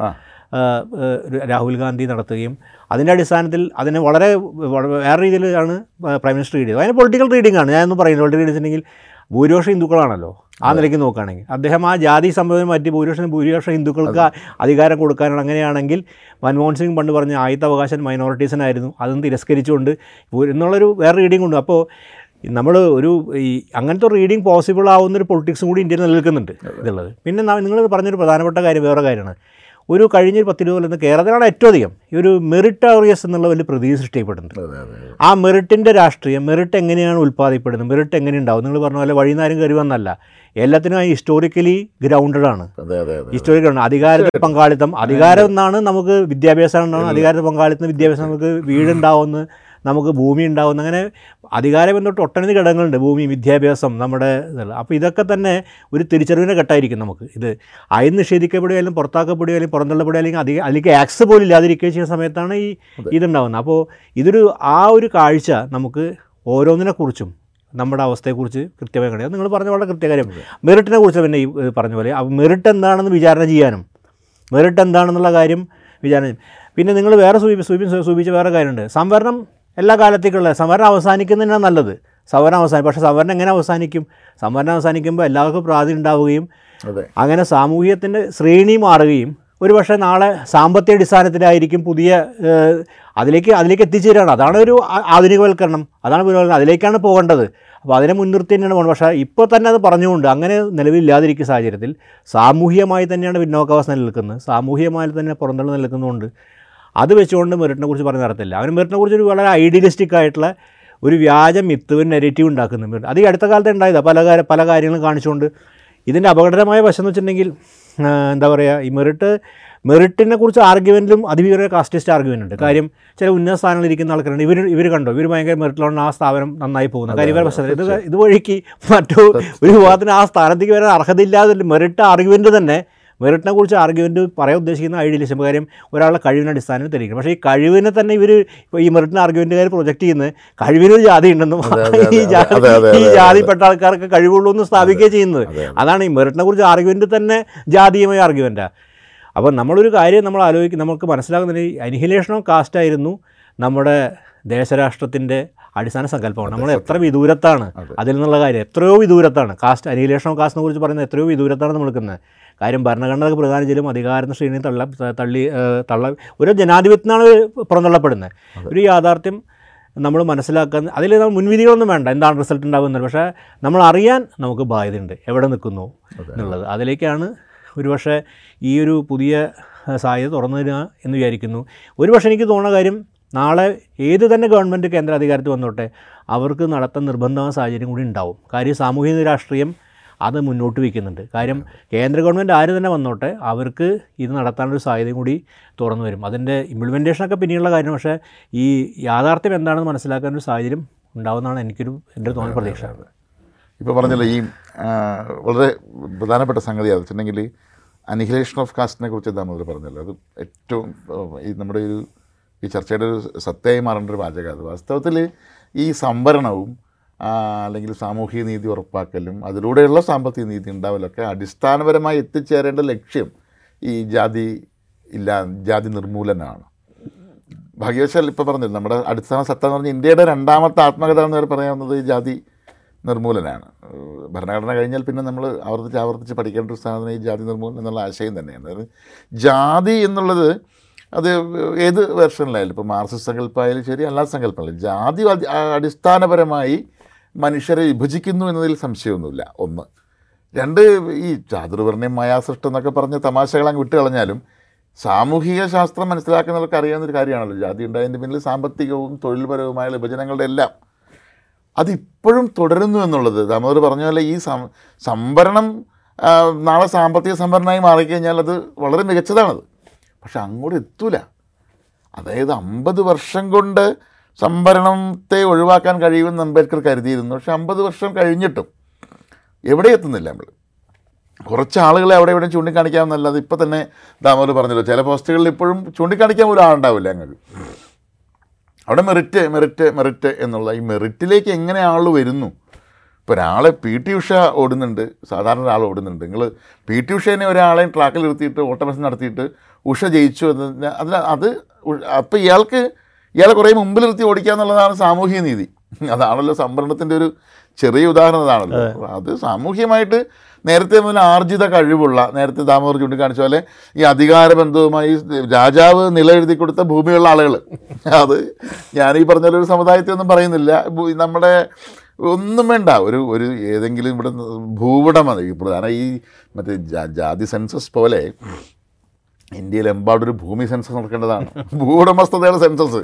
രാഹുൽ ഗാന്ധി നടത്തുകയും അതിന്റെ അടിസ്ഥാനത്തിൽ അതിനെ വളരെ വേറെ രീതിയിലാണ് പ്രൈം മിനിസ്റ്റർ റീഡ് ചെയ്തത്. അതിന് പൊളിറ്റിക്കൽ റീഡിംഗ് ആണ്. ഞാനൊന്നും പറയുന്നത് പൊളിറ്റിക്കൽ റീഡിംഗ് ഭൂരിപക്ഷം ഹിന്ദുക്കളാണല്ലോ ആ നിലയ്ക്ക് നോക്കുകയാണെങ്കിൽ. അദ്ദേഹം ആ ജാതി സംഭവം മാറ്റി ഭൂരിപക്ഷം ഭൂരിപക്ഷം ഹിന്ദുക്കൾക്ക് അധികാരം കൊടുക്കാനാണ്. അങ്ങനെയാണെങ്കിൽ മൻമോഹൻ സിംഗ് പണ്ട് പറഞ്ഞ ആയുത്ത അവകാശം മൈനോറിറ്റീസിനായിരുന്നു അതും തിരസ്കരിച്ചുകൊണ്ട് എന്നുള്ളൊരു വേറെ റീഡിംഗ് ഉണ്ട്. അപ്പോൾ നമ്മൾ ഒരു ഈ അങ്ങനത്തെ റീഡിങ് പോസിബിൾ ആവുന്ന ഒരു പൊളിറ്റിക്സും കൂടി ഇന്ത്യയിൽ നിലനിൽക്കുന്നുണ്ട് ഇതുള്ളത് പിന്നെ നിങ്ങൾ പറഞ്ഞൊരു പ്രധാനപ്പെട്ട കാര്യം വേറെ കാര്യമാണ്. ഒരു കഴിഞ്ഞ ഒരു പത്തിരുപത് കൊല്ലം കേരളത്തിലാണ് ഏറ്റവും അധികം ഈ ഒരു മെറിറ്റോറിയസ് എന്നുള്ള വലിയ പ്രതീതി സൃഷ്ടിക്കപ്പെടുന്നുണ്ട്. ആ മെറിറ്റിന്റെ രാഷ്ട്രീയം മെറിറ്റ് എങ്ങനെയാണ് ഉൽപ്പാദിപ്പെടുന്നത് മെറിറ്റ് എങ്ങനെ ഉണ്ടാവും നിങ്ങൾ പറഞ്ഞ പോലെ വഴിനാരും കയറി വന്നല്ല എല്ലാത്തിനും ഹിസ്റ്റോറിക്കലി ഗ്രൗണ്ടഡ് ആണ്. ഹിസ്റ്റോറിക്കൽ ആണ് അധികാരത്തിൽ പങ്കാളിത്തം. അധികാരം എന്നാണ് നമുക്ക് വിദ്യാഭ്യാസം ഉണ്ടാവുന്നത് അധികാരത്തിൽ പങ്കാളിത്തം വിദ്യാഭ്യാസം നമുക്ക് വീടുണ്ടാവുന്നു നമുക്ക് ഭൂമി ഉണ്ടാകുന്ന അങ്ങനെ അധികാരം എന്നിട്ട് ഒട്ടനവധി ഘടകങ്ങളുണ്ട്. ഭൂമി വിദ്യാഭ്യാസം നമ്മുടെ ഇതെല്ലാം. അപ്പോൾ ഇതൊക്കെ തന്നെ ഒരു തിരിച്ചറിവിന്റെ ഘട്ടമായിരിക്കും നമുക്ക്. ഇത് അയൽ നിഷേധിക്കപ്പെടുകയാലും പുറത്താക്കപ്പെടുകയാലും പുറന്തള്ളപ്പെടുക അല്ലെങ്കിൽ അധികം അല്ലെങ്കിൽ ആക്സ് പോലും ഇല്ലാതിരിക്കുകയും ചെയ്യുന്ന സമയത്താണ് ഈ ഇതുണ്ടാകുന്നത് അപ്പോൾ ഇതൊരു ആ ഒരു കാഴ്ച നമുക്ക് ഓരോന്നിനെക്കുറിച്ചും നമ്മുടെ അവസ്ഥയെക്കുറിച്ച് കൃത്യമായി കണ്ടത് നിങ്ങൾ പറഞ്ഞ വളരെ കൃത്യകാര്യം മെറിറ്റിനെ കുറിച്ച് പിന്നെ ഈ പറഞ്ഞ പോലെ. മെറിറ്റ് എന്താണെന്ന് വിചാരണ ചെയ്യാനും. മെറിറ്റ് എന്താണെന്നുള്ള കാര്യം വിചാരണ ചെയ്യും. പിന്നെ നിങ്ങൾ വേറെ സൂചി സൂചി സൂചിപ്പിച്ച വേറെ കാര്യമുണ്ട്. സംവരണം എല്ലാ കാലത്തേക്കുള്ള സംവരണം അവസാനിക്കുന്നതിനാണ് നല്ലത്. സംവരണം അവസാനി പക്ഷേ സംവരണം എങ്ങനെ അവസാനിക്കും? സംവരണം അവസാനിക്കുമ്പോൾ എല്ലാവർക്കും പ്രാതി ഉണ്ടാവുകയും അങ്ങനെ സാമൂഹ്യത്തിന്റെ ശ്രേണി മാറുകയും ഒരു പക്ഷേ നാളെ സാമ്പത്തിക അടിസ്ഥാനത്തിലായിരിക്കും പുതിയ അതിലേക്ക് അതിലേക്ക് എത്തിച്ചേരാണ് അതാണ് ഒരു ആധുനികവൽക്കരണം. അതാണ് പുരോഗമനം. അതിലേക്കാണ് പോകേണ്ടത്. അപ്പോൾ അതിനെ മുൻനിർത്തി തന്നെയാണ് പോകുന്നത് പക്ഷേ ഇപ്പോൾ തന്നെ അത് പറഞ്ഞുകൊണ്ട് അങ്ങനെ നിലവിലില്ലാതിരിക്കുന്ന സാഹചര്യത്തിൽ സാമൂഹികമായി തന്നെയാണ് പിന്നോക്കാവസ്ഥ നിലനിൽക്കുന്നത്. സാമൂഹികമായി തന്നെ പുറന്തള്ളി നിലനിൽക്കുന്നതുകൊണ്ട് അത് വെച്ചുകൊണ്ട് മെറിറ്റിനെ കുറിച്ച് പറഞ്ഞ് നടത്തില്ല. അവന് മെറിറ്റിനെ കുറിച്ച് ഒരു വളരെ ഐഡിയലിസ്റ്റിക് ആയിട്ടുള്ള ഒരു വ്യാജ മിത്തുവിൻ നെഗറ്റീവ് ഉണ്ടാക്കുന്നുണ്ട് അത് ഈ അടുത്ത കാലത്ത് ഉണ്ടായതാണ് പല കാര്യ പല കാര്യങ്ങളും കാണിച്ചുകൊണ്ട് ഇതിന്റെ അപകടകരമായ വശം എന്ന് വെച്ചിട്ടുണ്ടെങ്കിൽ എന്താ പറയുക ഈ മെറിറ്റ് മെറിറ്റിനെ കുറിച്ച് ആർഗ്യുമെന്റിലും അതിഭീകര കാസ്റ്റിസ്റ്റ് ആർഗ്യുമെന്റ് ഉണ്ട്. കാര്യം ചില ഉന്നത സ്ഥാനങ്ങളിൽ ഇരിക്കുന്ന ആൾക്കാരുണ്ട്. ഇവർ ഇവർ കണ്ടോ? ഇവർ ഭയങ്കര മെറിറ്റിലാണ് ആ സ്ഥാപനം നന്നായി പോകുന്നത്. കാര്യം ഇവരുടെ പ്രശ്നം ഇത് ഇതുവഴിക്ക് മറ്റു ഒരു വിഭാഗത്തിന് ആ സ്ഥാനത്തേക്ക് വരാൻ അർഹതയില്ലാതെ മെറിറ്റ് ആർഗ്യുമെന്റ് തന്നെ മെറിറ്റിനെ കുറിച്ച് ആർഗ്യുമെന്റ് പറയാൻ ഉദ്ദേശിക്കുന്ന ഐഡിയലിസം കാര്യം ഒരാളുടെ കഴിവിന്റെ അടിസ്ഥാനത്തിൽ തെളിയിക്കണം. പക്ഷേ ഈ കഴിവിനെ തന്നെ ഇവർ ഇപ്പോൾ ഈ മെറിറ്റിന് ആർഗ്യുമെന്റുകാർ പ്രൊജക്റ്റ് ചെയ്യുന്നത് കഴിവിനൊരു ജാതി ഉണ്ടെന്നും ഈ ജാതി ഈ ജാതിപ്പെട്ട ആൾക്കാർക്ക് കഴിവുള്ളൂ എന്ന് സ്ഥാപിക്കുകയും ചെയ്യുന്നത്. അതാണ് ഈ മെറിറ്റിനെ കുറിച്ച് ആർഗ്യുമെന്റ് തന്നെ ജാതീയമായ ആർഗ്യുമെന്റാണ് അപ്പോൾ നമ്മളൊരു കാര്യം നമ്മൾ ആലോചിക്കും നമുക്ക് മനസ്സിലാകുന്നത് അനിഹിലേഷൻ ഓഫ് കാസ്റ്റ് ആയിരുന്നു നമ്മുടെ ദേശരാഷ്ട്രത്തിന്റെ അടിസ്ഥാന സങ്കല്പമാണ്. നമ്മൾ എത്ര വിദൂരത്താണ് അതെ. അതിൽ നിന്നുള്ള കാര്യം. എത്രയോ വിദൂരത്താണ്. കാസ്റ്റ് അനിഹിലേഷൻ ഓഫ് കാസ്റ്റിനെ കുറിച്ച് പറയുന്നത് എത്രയോ വിദൂരത്താണ് നമ്മൾ നിൽക്കുന്നത്. കാര്യം ഭരണഘടന പ്രധാന ചെയ്യലും അധികാര ശ്രേണി തള്ള തള്ളി തള്ള ഒരു ജനാധിപത്യത്തിനാണ് പുറന്തള്ളപ്പെടുന്നത്. ഒരു യാഥാർത്ഥ്യം നമ്മൾ മനസ്സിലാക്കാൻ അതിൽ നമ്മൾ മുൻവിധികളൊന്നും വേണ്ട എന്താണ് റിസൾട്ട് ഉണ്ടാകുന്നത്. പക്ഷേ നമ്മൾ അറിയാൻ നമുക്ക് ബാധ്യതയുണ്ട്. എവിടെ നിൽക്കുന്നു എന്നുള്ളത്. അതിലേക്കാണ് ഒരുപക്ഷെ ഈ ഒരു പുതിയ സാധ്യത തുറന്നു തരിക എന്ന് വിചാരിക്കുന്നു. ഒരുപക്ഷെ എനിക്ക് തോന്നുന്ന കാര്യം നാളെ ഏത് തന്നെ ഗവൺമെന്റ് കേന്ദ്ര അധികാരത്തിൽ വന്നോട്ടെ അവർക്ക് നടത്താൻ നിർബന്ധമായ സാഹചര്യം കൂടി ഉണ്ടാവും. കാര്യം സാമൂഹിക രാഷ്ട്രീയം അത് മുന്നോട്ട് വയ്ക്കുന്നുണ്ട്. കാര്യം കേന്ദ്ര ഗവൺമെന്റ് ആര് തന്നെ വന്നോട്ടെ അവർക്ക് ഇത് നടത്താനൊരു സാധ്യതയും കൂടി തുറന്നു വരും. അതിന്റെ ഇംപ്ലിമെന്റേഷനൊക്കെ പിന്നെയുള്ള കാര്യം. പക്ഷേ ഈ യാഥാർത്ഥ്യം എന്താണെന്ന് മനസ്സിലാക്കാനൊരു സാഹചര്യം ഉണ്ടാകുന്നതാണ് എനിക്കൊരു എന്റെ തോന്നൽ പ്രതീക്ഷ. ഇപ്പോൾ പറഞ്ഞല്ലോ ഈ വളരെ പ്രധാനപ്പെട്ട സംഗതി അത്. വെച്ചിട്ടുണ്ടെങ്കിൽ അനിഹിലേഷൻ ഓഫ് കാസ്റ്റിനെ കുറിച്ച് ദാമോദർ പറഞ്ഞല്ലോ. അത് ഏറ്റവും ഈ നമ്മുടെ ഒരു ഈ ചർച്ചയുടെ ഒരു സത്യമായി മാറേണ്ട ഒരു വാചകം അത്. വാസ്തവത്തിൽ ഈ സംവരണവും അല്ലെങ്കിൽ സാമൂഹിക നീതി ഉറപ്പാക്കലും അതിലൂടെയുള്ള സാമ്പത്തിക നീതി ഉണ്ടാവലൊക്കെ അടിസ്ഥാനപരമായി എത്തിച്ചേരേണ്ട ലക്ഷ്യം ഈ ജാതി ഇല്ല ജാതി നിർമൂലനമാണ് ഭാഗ്യവശാൽ ഇപ്പോൾ പറഞ്ഞില്ല നമ്മുടെ അടിസ്ഥാന സത്ത എന്ന് പറഞ്ഞാൽ ഇന്ത്യയുടെ രണ്ടാമത്തെ ആത്മകഥ എന്ന് പറയാവുന്നത് ഈ ജാതി നിർമൂലനാണ്. ഭരണഘടന കഴിഞ്ഞാൽ പിന്നെ നമ്മൾ ആവർത്തിച്ച് ആവർത്തിച്ച് പഠിക്കേണ്ട ഒരു സാധനം ഈ ജാതി നിർമൂലനം എന്നുള്ള ആശയം തന്നെയാണ്. അതായത് ജാതി എന്നുള്ളത് അത് ഏത് വെർഷനിലായാലും ഇപ്പോൾ മാർക്സിസ്റ്റ് സങ്കല്പമായാലും ശരി അല്ലാത്ത സങ്കല്പമായാലും ജാതി അടി- അടിസ്ഥാനപരമായി മനുഷ്യരെ വിഭജിക്കുന്നു എന്നതിൽ സംശയമൊന്നുമില്ല. ഒന്ന്. രണ്ട് ഈ ചാതുർവർണയം മായാസൃഷ്ടം എന്നൊക്കെ പറഞ്ഞ് തമാശകൾ അങ്ങ് വിട്ട് കളഞ്ഞാലും സാമൂഹിക ശാസ്ത്രം മനസ്സിലാക്കുന്നവർക്ക് അറിയാവുന്നൊരു കാര്യമാണല്ലോ. ജാതി ഉണ്ടായതിന്റെ പിന്നിൽ സാമ്പത്തികവും തൊഴിൽപരവുമായ വിഭജനങ്ങളുടെ എല്ലാം അതിപ്പോഴും തുടരുന്നു എന്നുള്ളത്. ദാമോദർ പറഞ്ഞ പോലെ ഈ സംവരണം നാളെ സാമ്പത്തിക സംഭരണമായി മാറിക്കഴിഞ്ഞാൽ അത് വളരെ മികച്ചതാണത്. പക്ഷെ അങ്ങോട്ട് എത്തൂല. അതായത് അമ്പത് വർഷം കൊണ്ട് സംഭരണത്തെ ഒഴിവാക്കാൻ കഴിയുമെന്ന് അംബേദ്കർ കരുതിയിരുന്നു. പക്ഷെ അമ്പത് വർഷം കഴിഞ്ഞിട്ടും എവിടെ എത്തുന്നില്ല നമ്മൾ. കുറച്ച് ആളുകളെ അവിടെ ഇവിടെ ചൂണ്ടിക്കാണിക്കാമെന്നല്ലാതെ ഇപ്പം തന്നെ ദാമോദർ പറഞ്ഞല്ലോ ചില പോസ്റ്റുകളിൽ ഇപ്പോഴും ചൂണ്ടിക്കാണിക്കാൻ പോലും ആളുണ്ടാവില്ല ഞങ്ങൾക്ക് അവിടെ മെറിറ്റ് മെറിറ്റ് മെറിറ്റ് എന്നുള്ള ഈ മെറിറ്റിലേക്ക് എങ്ങനെ ആൾ വരുന്നു? ഇപ്പോൾ ഒരാളെ പി ടി ഉഷ ഓടുന്നുണ്ട് സാധാരണ ഒരാൾ ഓടുന്നുണ്ട്. നിങ്ങൾ പി ടി ഉഷേനെ ഒരാളെ ട്രാക്കിൽ നിർത്തിയിട്ട് ഓട്ടമത്സരം നടത്തിയിട്ട് ഉഷ ജയിച്ചു എന്ന് അതിൽ അത് അപ്പോൾ ഇയാൾക്ക് ഇയാളെ കുറേ മുമ്പിൽ നിർത്തി ഓടിക്കുക എന്നുള്ളതാണ് സാമൂഹിക നീതി. അതാണല്ലോ സംഭരണത്തിന്റെ ഒരു ചെറിയ ഉദാഹരണം അതാണല്ലോ. അത്. സാമൂഹ്യമായിട്ട് നേരത്തെ മുതൽ ആർജിത കഴിവുള്ള നേരത്തെ ദാമോദർ ചൂണ്ടിക്കാണിച്ച പോലെ ഈ അധികാര ബന്ധവുമായി രാജാവ് നിലയെഴുതി കൊടുത്ത ഭൂമിയുള്ള ആളുകൾ. അത് ഞാൻ ഈ പറഞ്ഞ ഒരു സമുദായത്തെ ഒന്നും പറയുന്നില്ല നമ്മുടെ ഒന്നും വേണ്ട. ഒരു ഒരു ഏതെങ്കിലും ഇവിടെ ഭൂപടം അത് പ്രധാന ഈ മറ്റേ ജാതി സെൻസസ് പോലെ ഇന്ത്യയിലെമ്പാടും ഒരു ഭൂമി സെൻസസ് നടക്കേണ്ടതാണ്. ഭൂവുടമസ്ഥതയുടെ സെൻസസ്.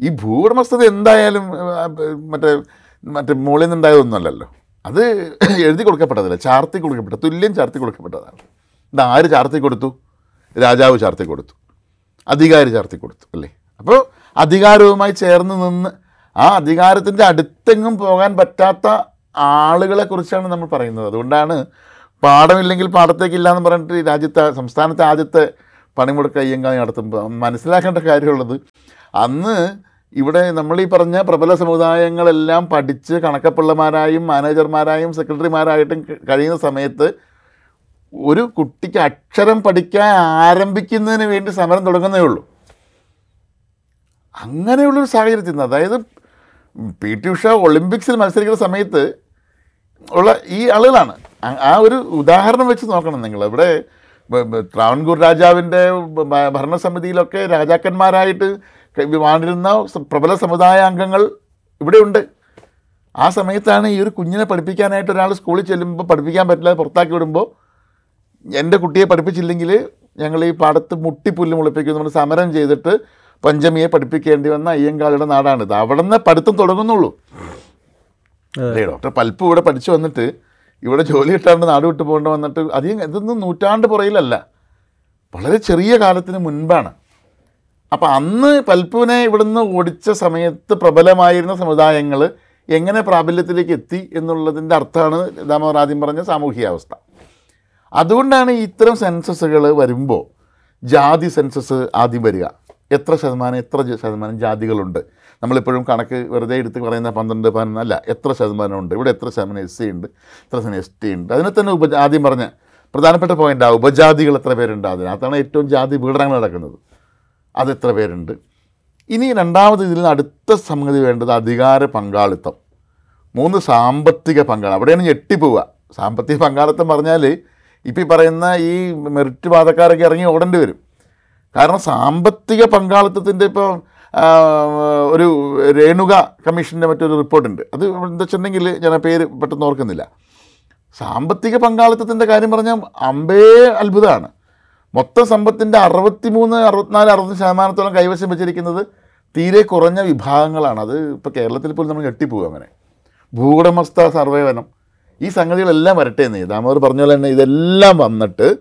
ഈ ഭൂവുടമസ്ഥത എന്തായാലും മറ്റേ മറ്റേ മുകളിൽ നിന്നുണ്ടായതൊന്നുമല്ലല്ലോ. അത് എഴുതി കൊടുക്കപ്പെട്ടതല്ല ചാർത്തി കൊടുക്കപ്പെട്ട തുല്യം ചാർത്തി കൊടുക്കപ്പെട്ടതാണ്. ഇത് ആര് ചാർത്തി കൊടുത്തു? രാജാവ് ചാർത്തി കൊടുത്തു. അധികാരി ചാർത്തി കൊടുത്തു അല്ലേ? അപ്പോൾ അധികാരവുമായി ചേർന്ന് നിന്ന് ആ അധികാരത്തിന്റെ അടുത്തെങ്ങും പോകാൻ പറ്റാത്ത ആളുകളെക്കുറിച്ചാണ് നമ്മൾ പറയുന്നത്. അതുകൊണ്ടാണ് പാടമില്ലെങ്കിൽ പാടത്തേക്കില്ല എന്ന് പറഞ്ഞിട്ട് രാജ്യത്തെ സംസ്ഥാനത്തെ ആദ്യത്തെ പണിമുടക്ക് അയ്യങ്കാളി നടത്തുമ്പോൾ മനസ്സിലാക്കേണ്ട കാര്യമുള്ളത് അന്ന് ഇവിടെ നമ്മൾ ഈ പറഞ്ഞ പ്രബല സമുദായങ്ങളെല്ലാം പഠിച്ച് കണക്കപ്പിള്ളമാരായും മാനേജർമാരായും സെക്രട്ടറിമാരായിട്ടും കഴിയുന്ന സമയത്ത് ഒരു കുട്ടിക്ക് അക്ഷരം പഠിക്കാൻ ആരംഭിക്കുന്നതിന് വേണ്ടി സമരം തുടങ്ങുന്നേ ഉള്ളൂ. അങ്ങനെയുള്ളൊരു സാഹചര്യത്തിൽ നിന്ന് അതായത് പി ടി ഉഷ ഒളിമ്പിക്സിൽ മത്സരിക്കുന്ന സമയത്ത് ഉള്ള ഈ ആളുകളാണ്. ആ ഒരു ഉദാഹരണം വെച്ച് നോക്കണം നിങ്ങൾ. ഇവിടെ ബ- രാജാവിന്റെ ഭരണസമിതിയിലൊക്കെ രാജാക്കന്മാരായിട്ട് വാണിരുന്ന പ്രബല സമുദായ അംഗങ്ങൾ ഇവിടെയുണ്ട്. ആ സമയത്താണ് ഈ ഒരു കുഞ്ഞിനെ പഠിപ്പിക്കാനായിട്ട് ഒരാൾ സ്കൂളിൽ ചെല്ലുമ്പോൾ പഠിപ്പിക്കാൻ പറ്റില്ല പുറത്താക്കി വിടുമ്പോൾ എന്റെ കുട്ടിയെ പഠിപ്പിച്ചില്ലെങ്കിൽ ഞങ്ങൾ ഈ പാടത്ത് മുട്ടിപ്പുല്ല് മുളിപ്പിക്കും നമ്മൾ സമരം ചെയ്തിട്ട് പഞ്ചമിയെ പഠിപ്പിക്കേണ്ടി വന്ന അയ്യങ്കാളിയുടെ നാടാണിത്. അവിടെ നിന്ന് പഠിത്തം തുടങ്ങുന്നുള്ളൂ. ഡോക്ടർ പൽപ്പ് ഇവിടെ പഠിച്ചു വന്നിട്ട് ഇവിടെ ജോലി കിട്ടാണ്ട് നാട് വിട്ടു പോകേണ്ട വന്നിട്ട് അധികം ഇതൊന്നും നൂറ്റാണ്ട് പുറയിലല്ല. വളരെ ചെറിയ കാലത്തിന് മുൻപാണ്. അപ്പോൾ അന്ന് പൽപ്പുവിനെ ഇവിടുന്ന് ഓടിച്ച സമയത്ത് പ്രബലമായിരുന്ന സമുദായങ്ങൾ എങ്ങനെ പ്രാബല്യത്തിലേക്ക് എത്തി എന്നുള്ളതിന്റെ അർത്ഥമാണ് ദാമോദർ ആദ്യം പറഞ്ഞ സാമൂഹികാവസ്ഥ. അതുകൊണ്ടാണ് ഇത്തരം സെൻസസുകൾ വരുമ്പോൾ ജാതി സെൻസസ് ആദ്യം വരിക. എത്ര ശതമാനം എത്ര ശതമാനം ജാതികളുണ്ട്? നമ്മളിപ്പോഴും കണക്ക് വെറുതെ എടുത്ത് പറയുന്ന പന്ത്രണ്ട് പതിനൊന്ന് അല്ല എത്ര ശതമാനം ഉണ്ട്? ഇവിടെ എത്ര ശതമാനം എസ് സി ഉണ്ട്? എത്ര ശതമാനം എസ് ടി ഉണ്ട്? അതിനെ തന്നെ ഉപ ആദ്യം പറഞ്ഞ പ്രധാനപ്പെട്ട പോയിന്റ് ആ ഉപജാതികൾ എത്ര പേരുണ്ട് അതിനകത്താണ് ഏറ്റവും ജാതി പീഡനങ്ങൾ നടക്കുന്നത്. അത് എത്ര പേരുണ്ട്? ഇനി രണ്ടാമത് ഇതിൽ അടുത്ത സംഗതി വേണ്ടത് അധികാര പങ്കാളിത്തം. മൂന്ന് സാമ്പത്തിക പങ്കാളം അവിടെയാണ് ഞെട്ടിപ്പോവുക. സാമ്പത്തിക പങ്കാളിത്തം പറഞ്ഞാൽ ഇപ്പം ഈ പറയുന്ന ഈ മെറിറ്റ് വാദക്കാരൊക്കെ ഇറങ്ങി ഓടേണ്ടി വരും. കാരണം സാമ്പത്തിക പങ്കാളിത്തത്തിന്റെ ഇപ്പോൾ ഒരു രേണുക കമ്മീഷന്റെ മറ്റൊരു റിപ്പോർട്ടുണ്ട്. അത് എന്താ വെച്ചിട്ടുണ്ടെങ്കിൽ ഞാൻ ആ പേര് പെട്ടെന്ന് ഓർക്കുന്നില്ല. സാമ്പത്തിക പങ്കാളിത്തത്തിന്റെ കാര്യം പറഞ്ഞാൽ അമ്പേ അത്ഭുതമാണ്. മൊത്തം സമ്പത്തിന്റെ അറുപത്തി മൂന്ന് അറുപത്തിനാല് അറുപത് ശതമാനത്തോളം കൈവശം വെച്ചിരിക്കുന്നത് തീരെ കുറഞ്ഞ വിഭാഗങ്ങളാണ്. അത് ഇപ്പോൾ കേരളത്തിൽ പോലും നമ്മൾ ഞെട്ടിപ്പോകും അങ്ങനെ. ഭൂവുടമസ്ഥ സർവേവനം ഈ സംഗതികളെല്ലാം വരട്ടെ എന്ന് ദാമോദർ പറഞ്ഞ പോലെ തന്നെ ഇതെല്ലാം വന്നിട്ട്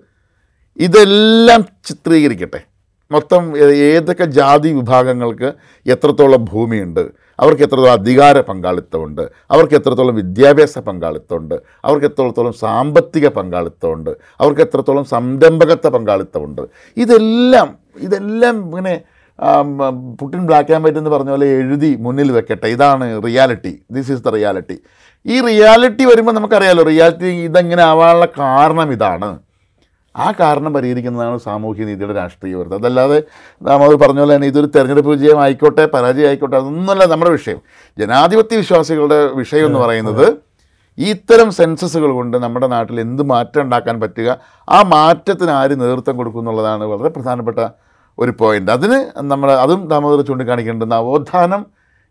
ഇതെല്ലാം ചിത്രീകരിക്കട്ടെ. മൊത്തം ഏതൊക്കെ ജാതി വിഭാഗങ്ങൾക്ക് എത്രത്തോളം ഭൂമിയുണ്ട്? അവർക്ക് എത്രത്തോളം അധികാര പങ്കാളിത്തമുണ്ട്? അവർക്ക് എത്രത്തോളം വിദ്യാഭ്യാസ പങ്കാളിത്തമുണ്ട്? അവർക്ക് എത്രത്തോളം സാമ്പത്തിക പങ്കാളിത്തമുണ്ട്? അവർക്ക് എത്രത്തോളം സംരംഭകത്വ പങ്കാളിത്തമുണ്ട്? ഇതെല്ലാം ഇതെല്ലാം ഇങ്ങനെ പുട്ടിൻ ബ്ലാക്ക് ആൻഡ് വൈറ്റ് എന്ന് പറഞ്ഞ പോലെ എഴുതി മുന്നിൽ വെക്കട്ടെ. ഇതാണ് reality this is the reality ഈ റിയാലിറ്റി വരുമ്പോൾ നമുക്കറിയാലോ റിയാലിറ്റി ഇതെങ്ങനെ ആവാനുള്ള കാരണം ഇതാണ്. ആ കാരണം പരിഹരിക്കുന്നതാണ് സാമൂഹ്യ നീതിയുടെ രാഷ്ട്രീയ വ്യവസ്ഥ അതല്ലാതെ നമ്മൾ പറഞ്ഞ പോലെ തന്നെ ഇതൊരു തെരഞ്ഞെടുപ്പ് വിജയം ആയിക്കോട്ടെ പരാജയം ആയിക്കോട്ടെ അതൊന്നുമല്ല നമ്മുടെ വിഷയം. ജനാധിപത്യ വിശ്വാസികളുടെ വിഷയം എന്ന് പറയുന്നത് ഈ ഇത്തരം സെൻസസുകൾ കൊണ്ട് നമ്മുടെ നാട്ടിൽ എന്ത് മാറ്റം ഉണ്ടാക്കാൻ പറ്റുക ആ മാറ്റത്തിന് ആര് നേതൃത്വം കൊടുക്കും എന്നുള്ളതാണ് വളരെ പ്രധാനപ്പെട്ട ഒരു പോയിന്റ് അതിന് നമ്മൾ അതും ദാമോദർ ചൂണ്ടിക്കാണിക്കേണ്ടത് നവോത്ഥാനം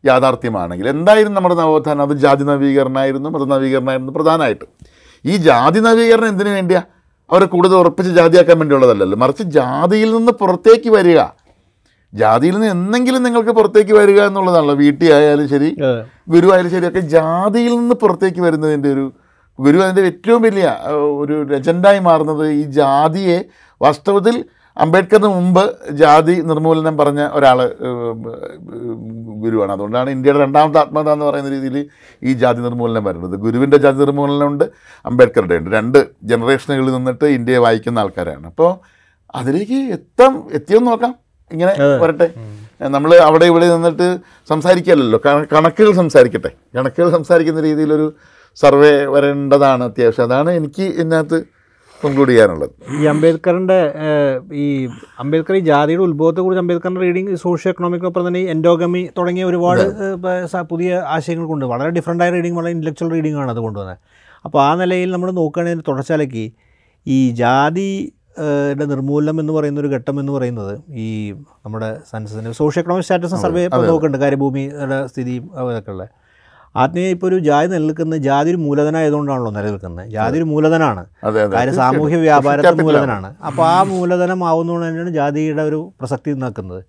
യാഥാർത്ഥ്യമാണെങ്കിൽ എന്തായിരുന്നു നമ്മുടെ നവോത്ഥാനം? അത് ജാതി നവീകരണമായിരുന്നു മത നവീകരണമായിരുന്നു പ്രധാനമായിട്ട്. ഈ ജാതി നവീകരണം എന്തിനു വേണ്ടിയാ? അവരെ കൂടുതൽ ഉറപ്പിച്ച് ജാതിയാക്കാൻ വേണ്ടിയുള്ളതല്ലല്ലോ. മറിച്ച് ജാതിയിൽ നിന്ന് പുറത്തേക്ക് വരിക. ജാതിയിൽ നിന്ന് എന്തെങ്കിലും നിങ്ങൾക്ക് പുറത്തേക്ക് വരിക എന്നുള്ളതാണല്ലോ. വീട്ടിൽ ആയാലും ശരി ഗുരു ആയാലും ശരി ഒക്കെ ജാതിയിൽ നിന്ന് പുറത്തേക്ക് വരുന്നതിന്റെ ഒരു ഗുരു അതിന്റെ ഏറ്റവും വലിയ ഒരു ലെജൻഡായി മാറുന്നത് ഈ ജാതിയെ വാസ്തവത്തിൽ അംബേദ്കറിന് മുമ്പ് ജാതി നിർമൂലനം പറഞ്ഞ ഒരാൾ ഗുരുവാണ്. അതുകൊണ്ടാണ് ഇന്ത്യയുടെ രണ്ടാമത്തെ ആത്മകഥ എന്ന് പറയുന്ന രീതിയിൽ ഈ ജാതി നിർമൂലനം വരുന്നത്. ഗുരുവിന്റെ ജാതി നിർമൂലനം ഉണ്ട് അംബേദ്കറുടെ ഉണ്ട്. രണ്ട് ജനറേഷനുകളിൽ നിന്നിട്ട് ഇന്ത്യയെ വായിക്കുന്ന ആൾക്കാരാണ്. അപ്പോൾ അതിലേക്ക് എത്താം എത്തിയെന്ന് നോക്കാം. ഇങ്ങനെ വരട്ടെ. നമ്മൾ അവിടെ ഇവിടെ നിന്നിട്ട് സംസാരിക്കുകയല്ലോ കണക്കുകൾ സംസാരിക്കട്ടെ. കണക്കുകൾ സംസാരിക്കുന്ന രീതിയിലൊരു സർവേ വരേണ്ടതാണ് അത്യാവശ്യം. അതാണ് എനിക്ക് ഇതിനകത്ത് കൺക്ലൂഡ് ചെയ്യാനുള്ളത് ഈ അംബേദ്കറിന്റെ ഈ അംബേദ്കർ ഈ ജാതിയുടെ ഉത്ഭവത്തെ കുറിച്ച് അംബേദ്കറിന്റെ റീഡിങ് സോഷ്യോ എക്കണോമിക്കൊപ്പം തന്നെ ഈ എൻഡോഗമി തുടങ്ങിയ ഒരുപാട് പുതിയ ആശയങ്ങൾ കൊണ്ട് വളരെ ഡിഫറെന്റ് ആയ റീഡിങ് വളരെ ഇന്റലക്ച്വൽ റീഡിംഗ് ആണ് അത് കൊണ്ടുവന്നത് അപ്പോൾ ആ നിലയിൽ നമ്മൾ നോക്കുകയാണെങ്കിൽ തുടർച്ചയിലേക്ക് ഈ ജാതി നിർമൂലനം എന്ന് പറയുന്ന ഒരു ഘട്ടം എന്ന് പറയുന്നത് ഈ നമ്മുടെ സെൻസസിന്റെ സോഷ്യോ എക്കണോമിക് സ്റ്റാറ്റസ് സർവേ നോക്കുന്നുണ്ട്. കാര്യഭൂമിയുടെ സ്ഥിതിയും അതൊക്കെ ഉള്ളത് ആത്മീയ ഇപ്പോൾ ഒരു ജാതി നിലനിൽക്കുന്നത് ജാതി ഒരു മൂലധനമായതുകൊണ്ടാണല്ലോ നിലനിൽക്കുന്നത്. ജാതി ഒരു മൂലധനമാണ് കാര്യം സാമൂഹ്യ വ്യാപാരത്തിൽ മൂലധനമാണ് അപ്പോൾ ആ മൂലധനം ആവുന്നതുകൊണ്ട് തന്നെയാണ് ജാതിയുടെ ഒരു പ്രസക്തി നിൽക്കുന്നത്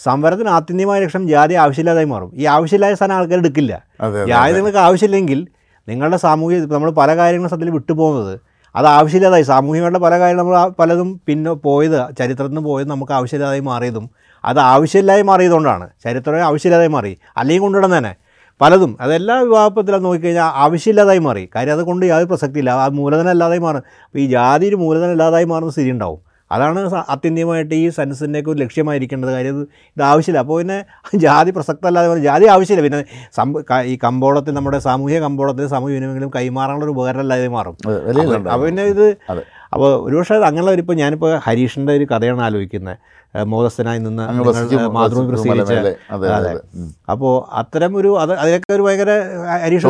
സംവരത്തിന് ആത്യന്തികമായ ലക്ഷ്യം ജാതി ആവശ്യമില്ലാതായി മാറും. ഈ ആവശ്യമില്ലാത്ത സാധനം ആൾക്കാർ എടുക്കില്ല. ജാതി നിങ്ങൾക്ക് ആവശ്യമില്ലെങ്കിൽ നിങ്ങളുടെ സാമൂഹിക നമ്മൾ പല കാര്യങ്ങളും സത്യത്തിൽ വിട്ടുപോകുന്നത് അത് ആവശ്യമില്ലാതായി. സാമൂഹികമായിട്ടുള്ള പല കാര്യങ്ങളും നമ്മൾ പലതും പിന്നെ പോയത് ചരിത്രത്തിൽ നിന്ന് പോയത് നമുക്ക് ആവശ്യമില്ലാതായി മാറിയതും അത് ആവശ്യമില്ലായി മാറിയതുകൊണ്ടാണ്. ചരിത്രം ആവശ്യമില്ലാതായി മാറി. അല്ലെങ്കിൽ കൊണ്ടുവിടുന്ന തന്നെ. പലതും. അതെല്ലാ വിഭാഗത്തിലും നോക്കിക്കഴിഞ്ഞാൽ ആവശ്യമില്ലാതായി മാറി. കാര്യം അതുകൊണ്ട് യാതൊരു പ്രസക്തിയില്ല. ആ മൂലധനം അല്ലാതായി മാറും. അപ്പോൾ ഈ ജാതി ഒരു മൂലധനം ഇല്ലാതായി മാറുന്ന സ്ഥിതി ഉണ്ടാവും. അതാണ് അത്യന്തികമായിട്ട് ഈ സെൻസസിന്റെയൊക്കെ ഒരു ലക്ഷ്യമായിരിക്കേണ്ടത്. കാര്യം ഇത് ആവശ്യമില്ല. അപ്പോൾ പിന്നെ ജാതി പ്രസക്തമല്ലാതെ ജാതി ആവശ്യമില്ല. പിന്നെ ഈ കമ്പോളത്തിൽ നമ്മുടെ സാമൂഹിക കമ്പോളത്തിൽ സാമൂഹ്യ വിനിമയങ്ങളും കൈമാറാനുള്ള ഒരു ഉപകരണമല്ലാതെ മാറും. അപ്പോൾ പിന്നെ ഇത് അപ്പോൾ ഒരുപക്ഷെ അങ്ങനെയുള്ള ഒരു ഇപ്പോൾ ഞാനിപ്പോൾ ഹരീഷിന്റെ ഒരു കഥയാണ് ആലോചിക്കുന്നത്. മോദസ്ഥനായി നിന്ന് മാതൃഭൂമി പ്രസിദ്ധീകരിച്ച. അതെ അപ്പോൾ അത്തരം ഒരു അത് അതിനൊക്കെ ഒരു ഭയങ്കര ഹരീഷ്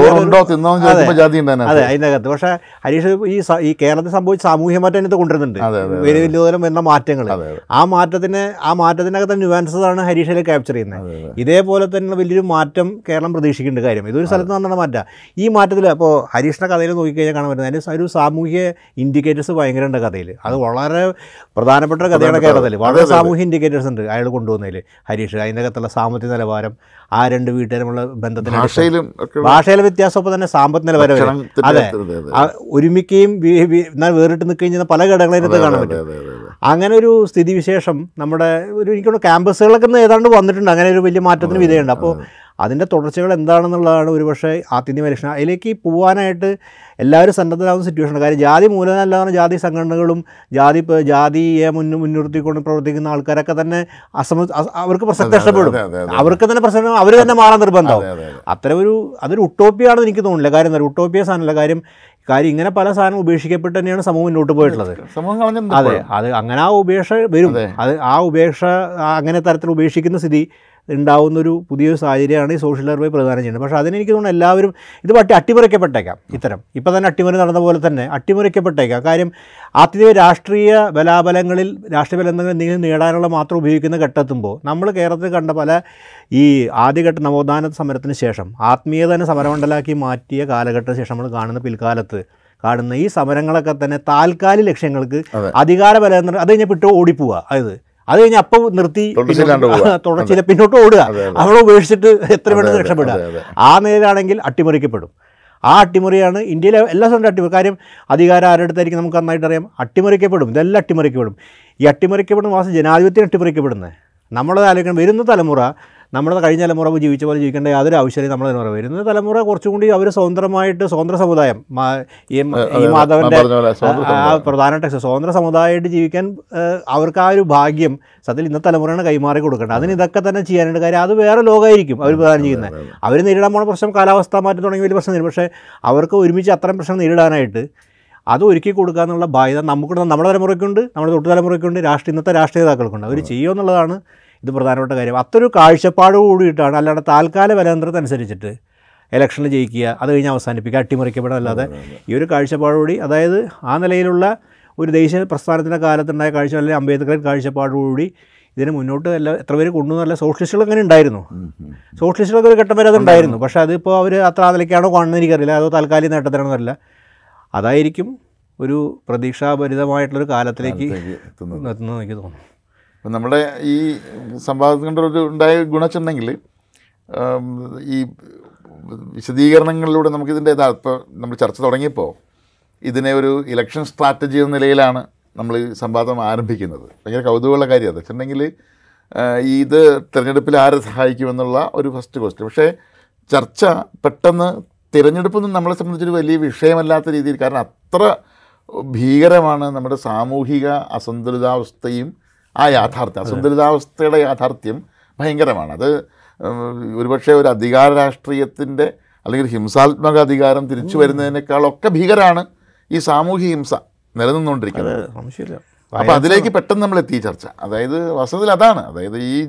അതെ. അതിനകത്ത്. പക്ഷേ ഹരീഷ് ഈ ഈ കേരളത്തിൽ സംഭവിച്ച സാമൂഹ്യ മാറ്റം ഇതിനകത്ത് കൊണ്ടുവരുന്നുണ്ട്. വലിയ വലിയ തരം വരുന്ന മാറ്റങ്ങൾ ആ മാറ്റത്തിന് ആ മാറ്റത്തിനകത്ത് ന്യൂവാൻസാണ് ആണ് ഹരീഷിൽ ക്യാപ്ചർ ചെയ്യുന്നത്. ഇതേപോലെ തന്നെ വലിയൊരു മാറ്റം കേരളം പ്രതീക്ഷിക്കേണ്ട കാര്യം. ഇതൊരു സ്ഥലത്ത് നടന്ന മാറ്റം. ഈ മാറ്റത്തിൽ അപ്പോൾ ഹരീഷിന്റെ കഥയിൽ നോക്കിക്കഴിഞ്ഞാൽ കാണാൻ പറ്റുന്നത് അതിന് ഒരു സാമൂഹ്യ ഇൻഡിക്കേറ്റേഴ്സ് ഭയങ്കര ഉണ്ട് കഥയിൽ അത് വളരെ പ്രധാനപ്പെട്ട ഒരു കഥയാണ് കേരളത്തിൽ വളരെ അതെ. സാമൂഹ്യ ഇൻഡിക്കേറ്റേഴ്സ് ഉണ്ട് അയാൾ കൊണ്ടുവന്നതിൽ ഹരീഷ് അതിന്റെ അകത്തുള്ള സാമ്പത്തിക നിലവാരം ആ രണ്ട് വീട്ടുകാരുമുള്ള ബന്ധത്തിന് ഭാഷയിലും ഭാഷയിലെ വ്യത്യാസം ഒപ്പം തന്നെ സാമ്പത്തിക നിലവാരം അതെ. ഒരുമിക്കുകയും എന്നാൽ വേറിട്ട് നിൽക്കുകയും ചെയ്യുന്ന പല ഘടകങ്ങളിനകത്ത് കാണാൻ പറ്റും. അങ്ങനെ ഒരു സ്ഥിതിവിശേഷം നമ്മുടെ ഒരു എനിക്കുള്ള ക്യാമ്പസുകളൊക്കെ ഇന്ന് ഏതാണ്ട് വന്നിട്ടുണ്ട്. അങ്ങനെ ഒരു വലിയ മാറ്റത്തിന് വിധേയുണ്ട്. അപ്പോൾ അതിന്റെ തുടർച്ചകൾ എന്താണെന്നുള്ളതാണ് ഒരുപക്ഷെ ആത്യന്തിക പരീക്ഷണം. അതിലേക്ക് പോകാനായിട്ട് എല്ലാവരും സന്നദ്ധരാകുന്ന സിറ്റുവേഷൻ കാര്യം ജാതി മൂലമല്ലാതെ ജാതി സംഘടനകളും ജാതി ജാതിയെ മുൻ മുൻനിർത്തിക്കൊണ്ട് പ്രവർത്തിക്കുന്ന ആൾക്കാരൊക്കെ തന്നെ അസമ അവർക്ക് പ്രസക്തി അതെ. അവർക്ക് തന്നെ പ്രശ്നം അവർ തന്നെ മാറാൻ നിർബന്ധമാവും. അതെ, അതെ, അതെ. അത്തരം ഒരു അതൊരു ഉട്ടോപ്പിയാണെന്ന് എനിക്ക് തോന്നുന്നില്ല. കാര്യം എന്താ ഉട്ടോപ്പിയ സാധനമല്ല. കാര്യം കാര്യം ഇങ്ങനെ പല സാധനം ഉപേക്ഷിക്കപ്പെട്ട് തന്നെയാണ് സമൂഹം മുന്നോട്ട് പോയിട്ടുള്ളത്. സമൂഹം അതെ അത് അങ്ങനെ ആ ഉപേക്ഷ വരും. അത്. ആ ഉപേക്ഷ അങ്ങനെ തരത്തിൽ ഉപേക്ഷിക്കുന്ന സ്ഥിതി ഉണ്ടാവുന്ന ഒരു പുതിയൊരു സാഹചര്യമാണ് ഈ സോഷ്യൽ സർവേ പ്രദാനം ചെയ്യുന്നത്. പക്ഷേ അതിന് എനിക്ക് തോന്നുന്നു എല്ലാവരും ഇത് പറ്റി അട്ടിമറിക്കപ്പെട്ടേക്കാം ഇത്തരം. ഇപ്പോൾ തന്നെ അട്ടിമറി നടന്ന പോലെ തന്നെ അട്ടിമറിക്കപ്പെട്ടേക്കാം. കാര്യം ആത്യ രാഷ്ട്രീയ ബലാബലങ്ങളിൽ രാഷ്ട്രീയ ബലങ്ങൾ എന്തെങ്കിലും നേടാനുള്ള മാത്രം ഉപയോഗിക്കുന്ന ഘട്ടത്തുമ്പോൾ നമ്മൾ കേരളത്തിൽ കണ്ട പല ഈ ആദ്യഘട്ട നവോത്ഥാന സമരത്തിന് ശേഷം ആത്മീയത തന്നെ സമരമണ്ഡലാക്കി മാറ്റിയ കാലഘട്ടത്തിന് ശേഷം നമ്മൾ കാണുന്ന പിൽക്കാലത്ത് കാണുന്ന ഈ സമരങ്ങളൊക്കെ തന്നെ താൽക്കാലിക ലക്ഷ്യങ്ങൾക്ക് അധികാര ബലം അത് കഴിഞ്ഞാൽ വിട്ട് ഓടിപ്പോവുക അതായത് അത് കഴിഞ്ഞ് അപ്പം നിർത്തി തുടച്ചില്ല പിന്നോട്ട് ഓടുക. അവളെ ഉപേക്ഷിച്ചിട്ട് എത്ര വേണ്ടത് രക്ഷപ്പെടുക. ആ നേരാണെങ്കിൽ അട്ടിമറിക്കപ്പെടും. ആ അട്ടിമറിയാണ് ഇന്ത്യയിലെ എല്ലാ സ്ഥലത്തും അട്ടിമറി. കാര്യം അധികാരം ആരുടെ അടുത്തായിരിക്കും നമുക്ക് നന്നായിട്ട് അറിയാം? അട്ടിമറിക്കപ്പെടും. ഇതെല്ലാം അട്ടിമറിക്കപ്പെടും. ഈ അട്ടിമറിക്കപ്പെടുന്ന മാസം ജനാധിപത്യം അട്ടിമറിക്കപ്പെടുന്നത്. നമ്മളത് ആലോചിക്കണം വരുന്ന തലമുറ നമ്മുടെ കഴിഞ്ഞ തലമുറ ജീവിച്ച പോലെ ജീവിക്കേണ്ട യാതൊരു ആവശ്യമില്ല നമ്മുടെ തലമുറ. വരുന്ന തലമുറ കുറച്ചും കൂടി അവർ സ്വതന്ത്രമായിട്ട് സ്വതന്ത്ര സമുദായം. ഈ മാധവന്റെ പ്രധാനപ്പെട്ട സ്വതന്ത്ര സമുദായമായിട്ട് ജീവിക്കാൻ അവർക്ക് ആ ഒരു ഭാഗ്യം സത്യത്തിൽ ഇന്നത്തെ തലമുറയാണ് കൈമാറി കൊടുക്കേണ്ടത്. അതിന് ഇതൊക്കെ തന്നെ ചെയ്യാനുണ്ട്. കാര്യം അത് വേറെ ലോകമായിരിക്കും അവർ പ്രധാനം ചെയ്യുന്നത്. അവർ നേരിടാൻ പോണ പ്രശ്നം കാലാവസ്ഥ മാറ്റം തുടങ്ങിയ വലിയ പ്രശ്നം പക്ഷേ അവർക്ക് ഒരുമിച്ച് അത്രയും പ്രശ്നം നേരിടാനായിട്ട് അത് ഒരുക്കി കൊടുക്കുക എന്നുള്ള ബാധ്യത നമുക്ക് നമ്മുടെ തലമുറയ്ക്കുണ്ട് നമ്മുടെ തൊട്ടു തലമുറയ്ക്കുണ്ട് രാഷ്ട്രീയ ഇന്നത്തെ രാഷ്ട്രീയ നേതാക്കൾക്കുണ്ട്. അവർ ചെയ്യുക എന്നുള്ളതാണ് ഇത് പ്രധാനപ്പെട്ട കാര്യം. അത്തൊരു കാഴ്ചപ്പാട് കൂടിയിട്ടാണ്. അല്ലാണ്ട് താൽക്കാല ബലതന്ത്രത്തിനനുസരിച്ചിട്ട് ഇലക്ഷനിൽ ജയിക്കുക അത് കഴിഞ്ഞ് അവസാനിപ്പിക്കുക അട്ടിമറിക്കപ്പെടാനല്ലാതെ ഈ ഒരു കാഴ്ചപ്പാടുകൂടി അതായത് ആ നിലയിലുള്ള ഒരു ദേശീയ പ്രസ്ഥാനത്തിന്റെ കാലത്തുണ്ടായ കാഴ്ച അല്ലെങ്കിൽ അംബേദ്കർ കാഴ്ചപ്പാടുകൂടി ഇതിന് മുന്നോട്ട് എല്ലാ എത്ര പേര് കൊണ്ടുവന്നല്ല സോഷ്യലിസ്റ്റുകൾ അങ്ങനെ ഉണ്ടായിരുന്നു. സോഷ്യലിസ്റ്റുകളൊക്കെ ഒരു ഘട്ടം വരെ അതുണ്ടായിരുന്നു പക്ഷേ അതിപ്പോൾ അവർ അത്ര അതിലേക്കാണോ കാണുന്നത് എനിക്കറിയില്ല. അതോ താൽക്കാലിക നേട്ടത്തിനാണോ അറിയില്ല. അതായിരിക്കും ഒരു പ്രതീക്ഷാഭരിതമായിട്ടുള്ളൊരു കാലത്തിലേക്ക് എത്തുന്നതെന്ന് എത്തുന്നത്. എത്തുന്നത് എനിക്ക് തോന്നുന്നു. അപ്പം നമ്മുടെ ഈ സംവാദത്തിന്റെ ഒരു ഉണ്ടായ ഗുണച്ചുണ്ടെങ്കിൽ ഈ വിശദീകരണങ്ങളിലൂടെ നമുക്കിതിന്റെ ഇപ്പോൾ നമ്മൾ ചർച്ച തുടങ്ങിയപ്പോൾ ഇതിനെ ഒരു ഇലക്ഷൻ സ്ട്രാറ്റജി എന്ന നിലയിലാണ് നമ്മൾ ഈ സംവാദം ആരംഭിക്കുന്നത്. ഭയങ്കര കൗതുകമുള്ള കാര്യം അത് വെച്ചിട്ടുണ്ടെങ്കിൽ ഇത് തിരഞ്ഞെടുപ്പിൽ ആരെ സഹായിക്കുമെന്നുള്ള ഒരു ഫസ്റ്റ് ക്വസ്റ്റ്യൻ പക്ഷേ ചർച്ച പെട്ടെന്ന് തിരഞ്ഞെടുപ്പൊന്നും നമ്മളെ സംബന്ധിച്ചൊരു വലിയ വിഷയമല്ലാത്ത രീതിയിൽ കാരണം അത്ര ഭീകരമാണ് നമ്മുടെ സാമൂഹിക അസന്തുലിതാവസ്ഥയും ആ യാഥാർത്ഥ്യം അസന്തുലിതാവസ്ഥയുടെ യാഥാർത്ഥ്യം ഭയങ്കരമാണ്. അത് ഒരുപക്ഷെ ഒരു അധികാര രാഷ്ട്രീയത്തിന്റെ അല്ലെങ്കിൽ ഹിംസാത്മക അധികാരം തിരിച്ചു വരുന്നതിനേക്കാളൊക്കെ ഭീകരമാണ് ഈ സാമൂഹ്യ ഹിംസ നിലനിന്നുകൊണ്ടിരിക്കുന്നത്. അപ്പോൾ അതിലേക്ക് പെട്ടെന്ന് നമ്മൾ എത്തി ചർച്ച. അതായത് വാസ്തവത്തിൽ അതാണ്. അതായത് ഈ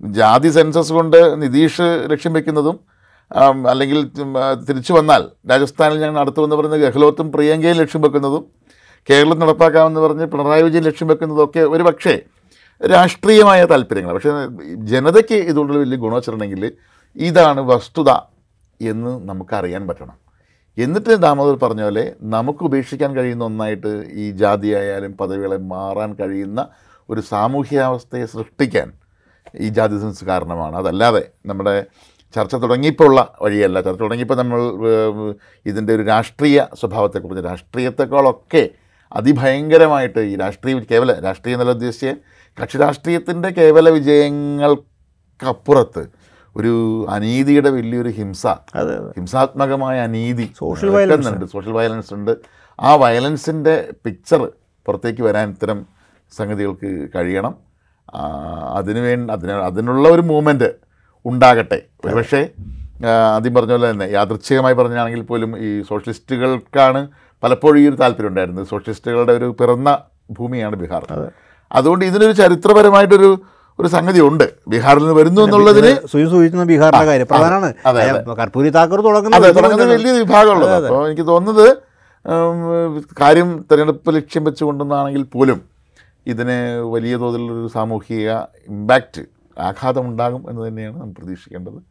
ജാതി സെൻസസ് കൊണ്ട് നിതീഷ് ലക്ഷ്യം വെക്കുന്നതും അല്ലെങ്കിൽ തിരിച്ചു വന്നാൽ രാജസ്ഥാനിൽ ഞങ്ങൾ നടത്തുമെന്ന് പറയുന്ന ഗെഹ്ലോത്തും പ്രിയങ്കയും ലക്ഷ്യം വെക്കുന്നതും കേരളം നടപ്പാക്കാമെന്ന് പറഞ്ഞ് പിണറായി വിജയൻ ലക്ഷ്യം വെക്കുന്നതും ഒക്കെ ഒരു പക്ഷേ രാഷ്ട്രീയമായ താല്പര്യങ്ങൾ പക്ഷേ ജനതയ്ക്ക് ഇതുകൊണ്ടുള്ള വലിയ ഗുണം വെച്ചിട്ടുണ്ടെങ്കിൽ ഇതാണ് വസ്തുത എന്ന് നമുക്കറിയാൻ പറ്റണം. എന്നിട്ട് ദാമോദർ പറഞ്ഞ പോലെ നമുക്ക് ഉപേക്ഷിക്കാൻ കഴിയുന്ന ഒന്നായിട്ട് ഈ ജാതിയായാലും പദവികളെ മാറാൻ കഴിയുന്ന ഒരു സാമൂഹ്യാവസ്ഥയെ സൃഷ്ടിക്കാൻ ഈ ജാതി സെൻസ് കാരണമാണ്. അതല്ലാതെ നമ്മുടെ ചർച്ച തുടങ്ങിയപ്പോൾ ഉള്ള വഴിയല്ല. ചർച്ച തുടങ്ങിയപ്പോൾ നമ്മൾ ഇതിന്റെ ഒരു രാഷ്ട്രീയ സ്വഭാവത്തെക്കുറിച്ച് രാഷ്ട്രീയത്തെക്കാളൊക്കെ അതിഭയങ്കരമായിട്ട് ഈ രാഷ്ട്രീയ കേവല രാഷ്ട്രീയ നല്ല ഉദ്ദേശിച്ച് കക്ഷി രാഷ്ട്രീയത്തിന്റെ കേവല വിജയങ്ങൾക്കപ്പുറത്ത് ഒരു അനീതിയുടെ വലിയൊരു ഹിംസ ഹിംസാത്മകമായ അനീതി സോഷ്യൽ വയലൻസ് ഉണ്ട്. സോഷ്യൽ വയലൻസ് ഉണ്ട്. ആ വയലൻസിന്റെ പിക്ചർ പുറത്തേക്ക് വരാൻ ഇത്തരം സംഗതികൾക്ക് കഴിയണം. അതിനു വേണ്ടി അതിന് അതിനുള്ള ഒരു മൂവ്മെന്റ് ഉണ്ടാകട്ടെ. പക്ഷേ ആദ്യം പറഞ്ഞ പോലെ തന്നെ യാദൃച്ഛികമായി പറഞ്ഞാണെങ്കിൽ പോലും ഈ സോഷ്യലിസ്റ്റുകൾക്കാണ് പലപ്പോഴും ഈ ഒരു താല്പര്യം ഉണ്ടായിരുന്നത്. സോഷ്യലിസ്റ്റുകളുടെ ഒരു പിറന്ന ഭൂമിയാണ് ബീഹാർ. അതുകൊണ്ട് ഇതിനൊരു ചരിത്രപരമായിട്ടൊരു ഒരു സംഗതി ഉണ്ട് ബീഹാറിൽ നിന്ന് വരുന്നു എന്നുള്ളതിന് സൂചിക്കുന്ന ബീഹാറിന്റെ കാര്യം. പ്രധാനമാണ്. കർപ്പൂരി താക്കൂർ തുടങ്ങുന്നത് വലിയ വിഭാഗമുള്ളത്. അപ്പോൾ എനിക്ക് തോന്നുന്നത് കാര്യം തിരഞ്ഞെടുപ്പ് ലക്ഷ്യം വെച്ചുകൊണ്ടെന്നാണെങ്കിൽ പോലും ഇതിന് വലിയ തോതിലുള്ളൊരു സാമൂഹിക ഇമ്പാക്റ്റ് ആഘാതം ഉണ്ടാകും എന്ന് തന്നെയാണ് നാം പ്രതീക്ഷിക്കേണ്ടത്.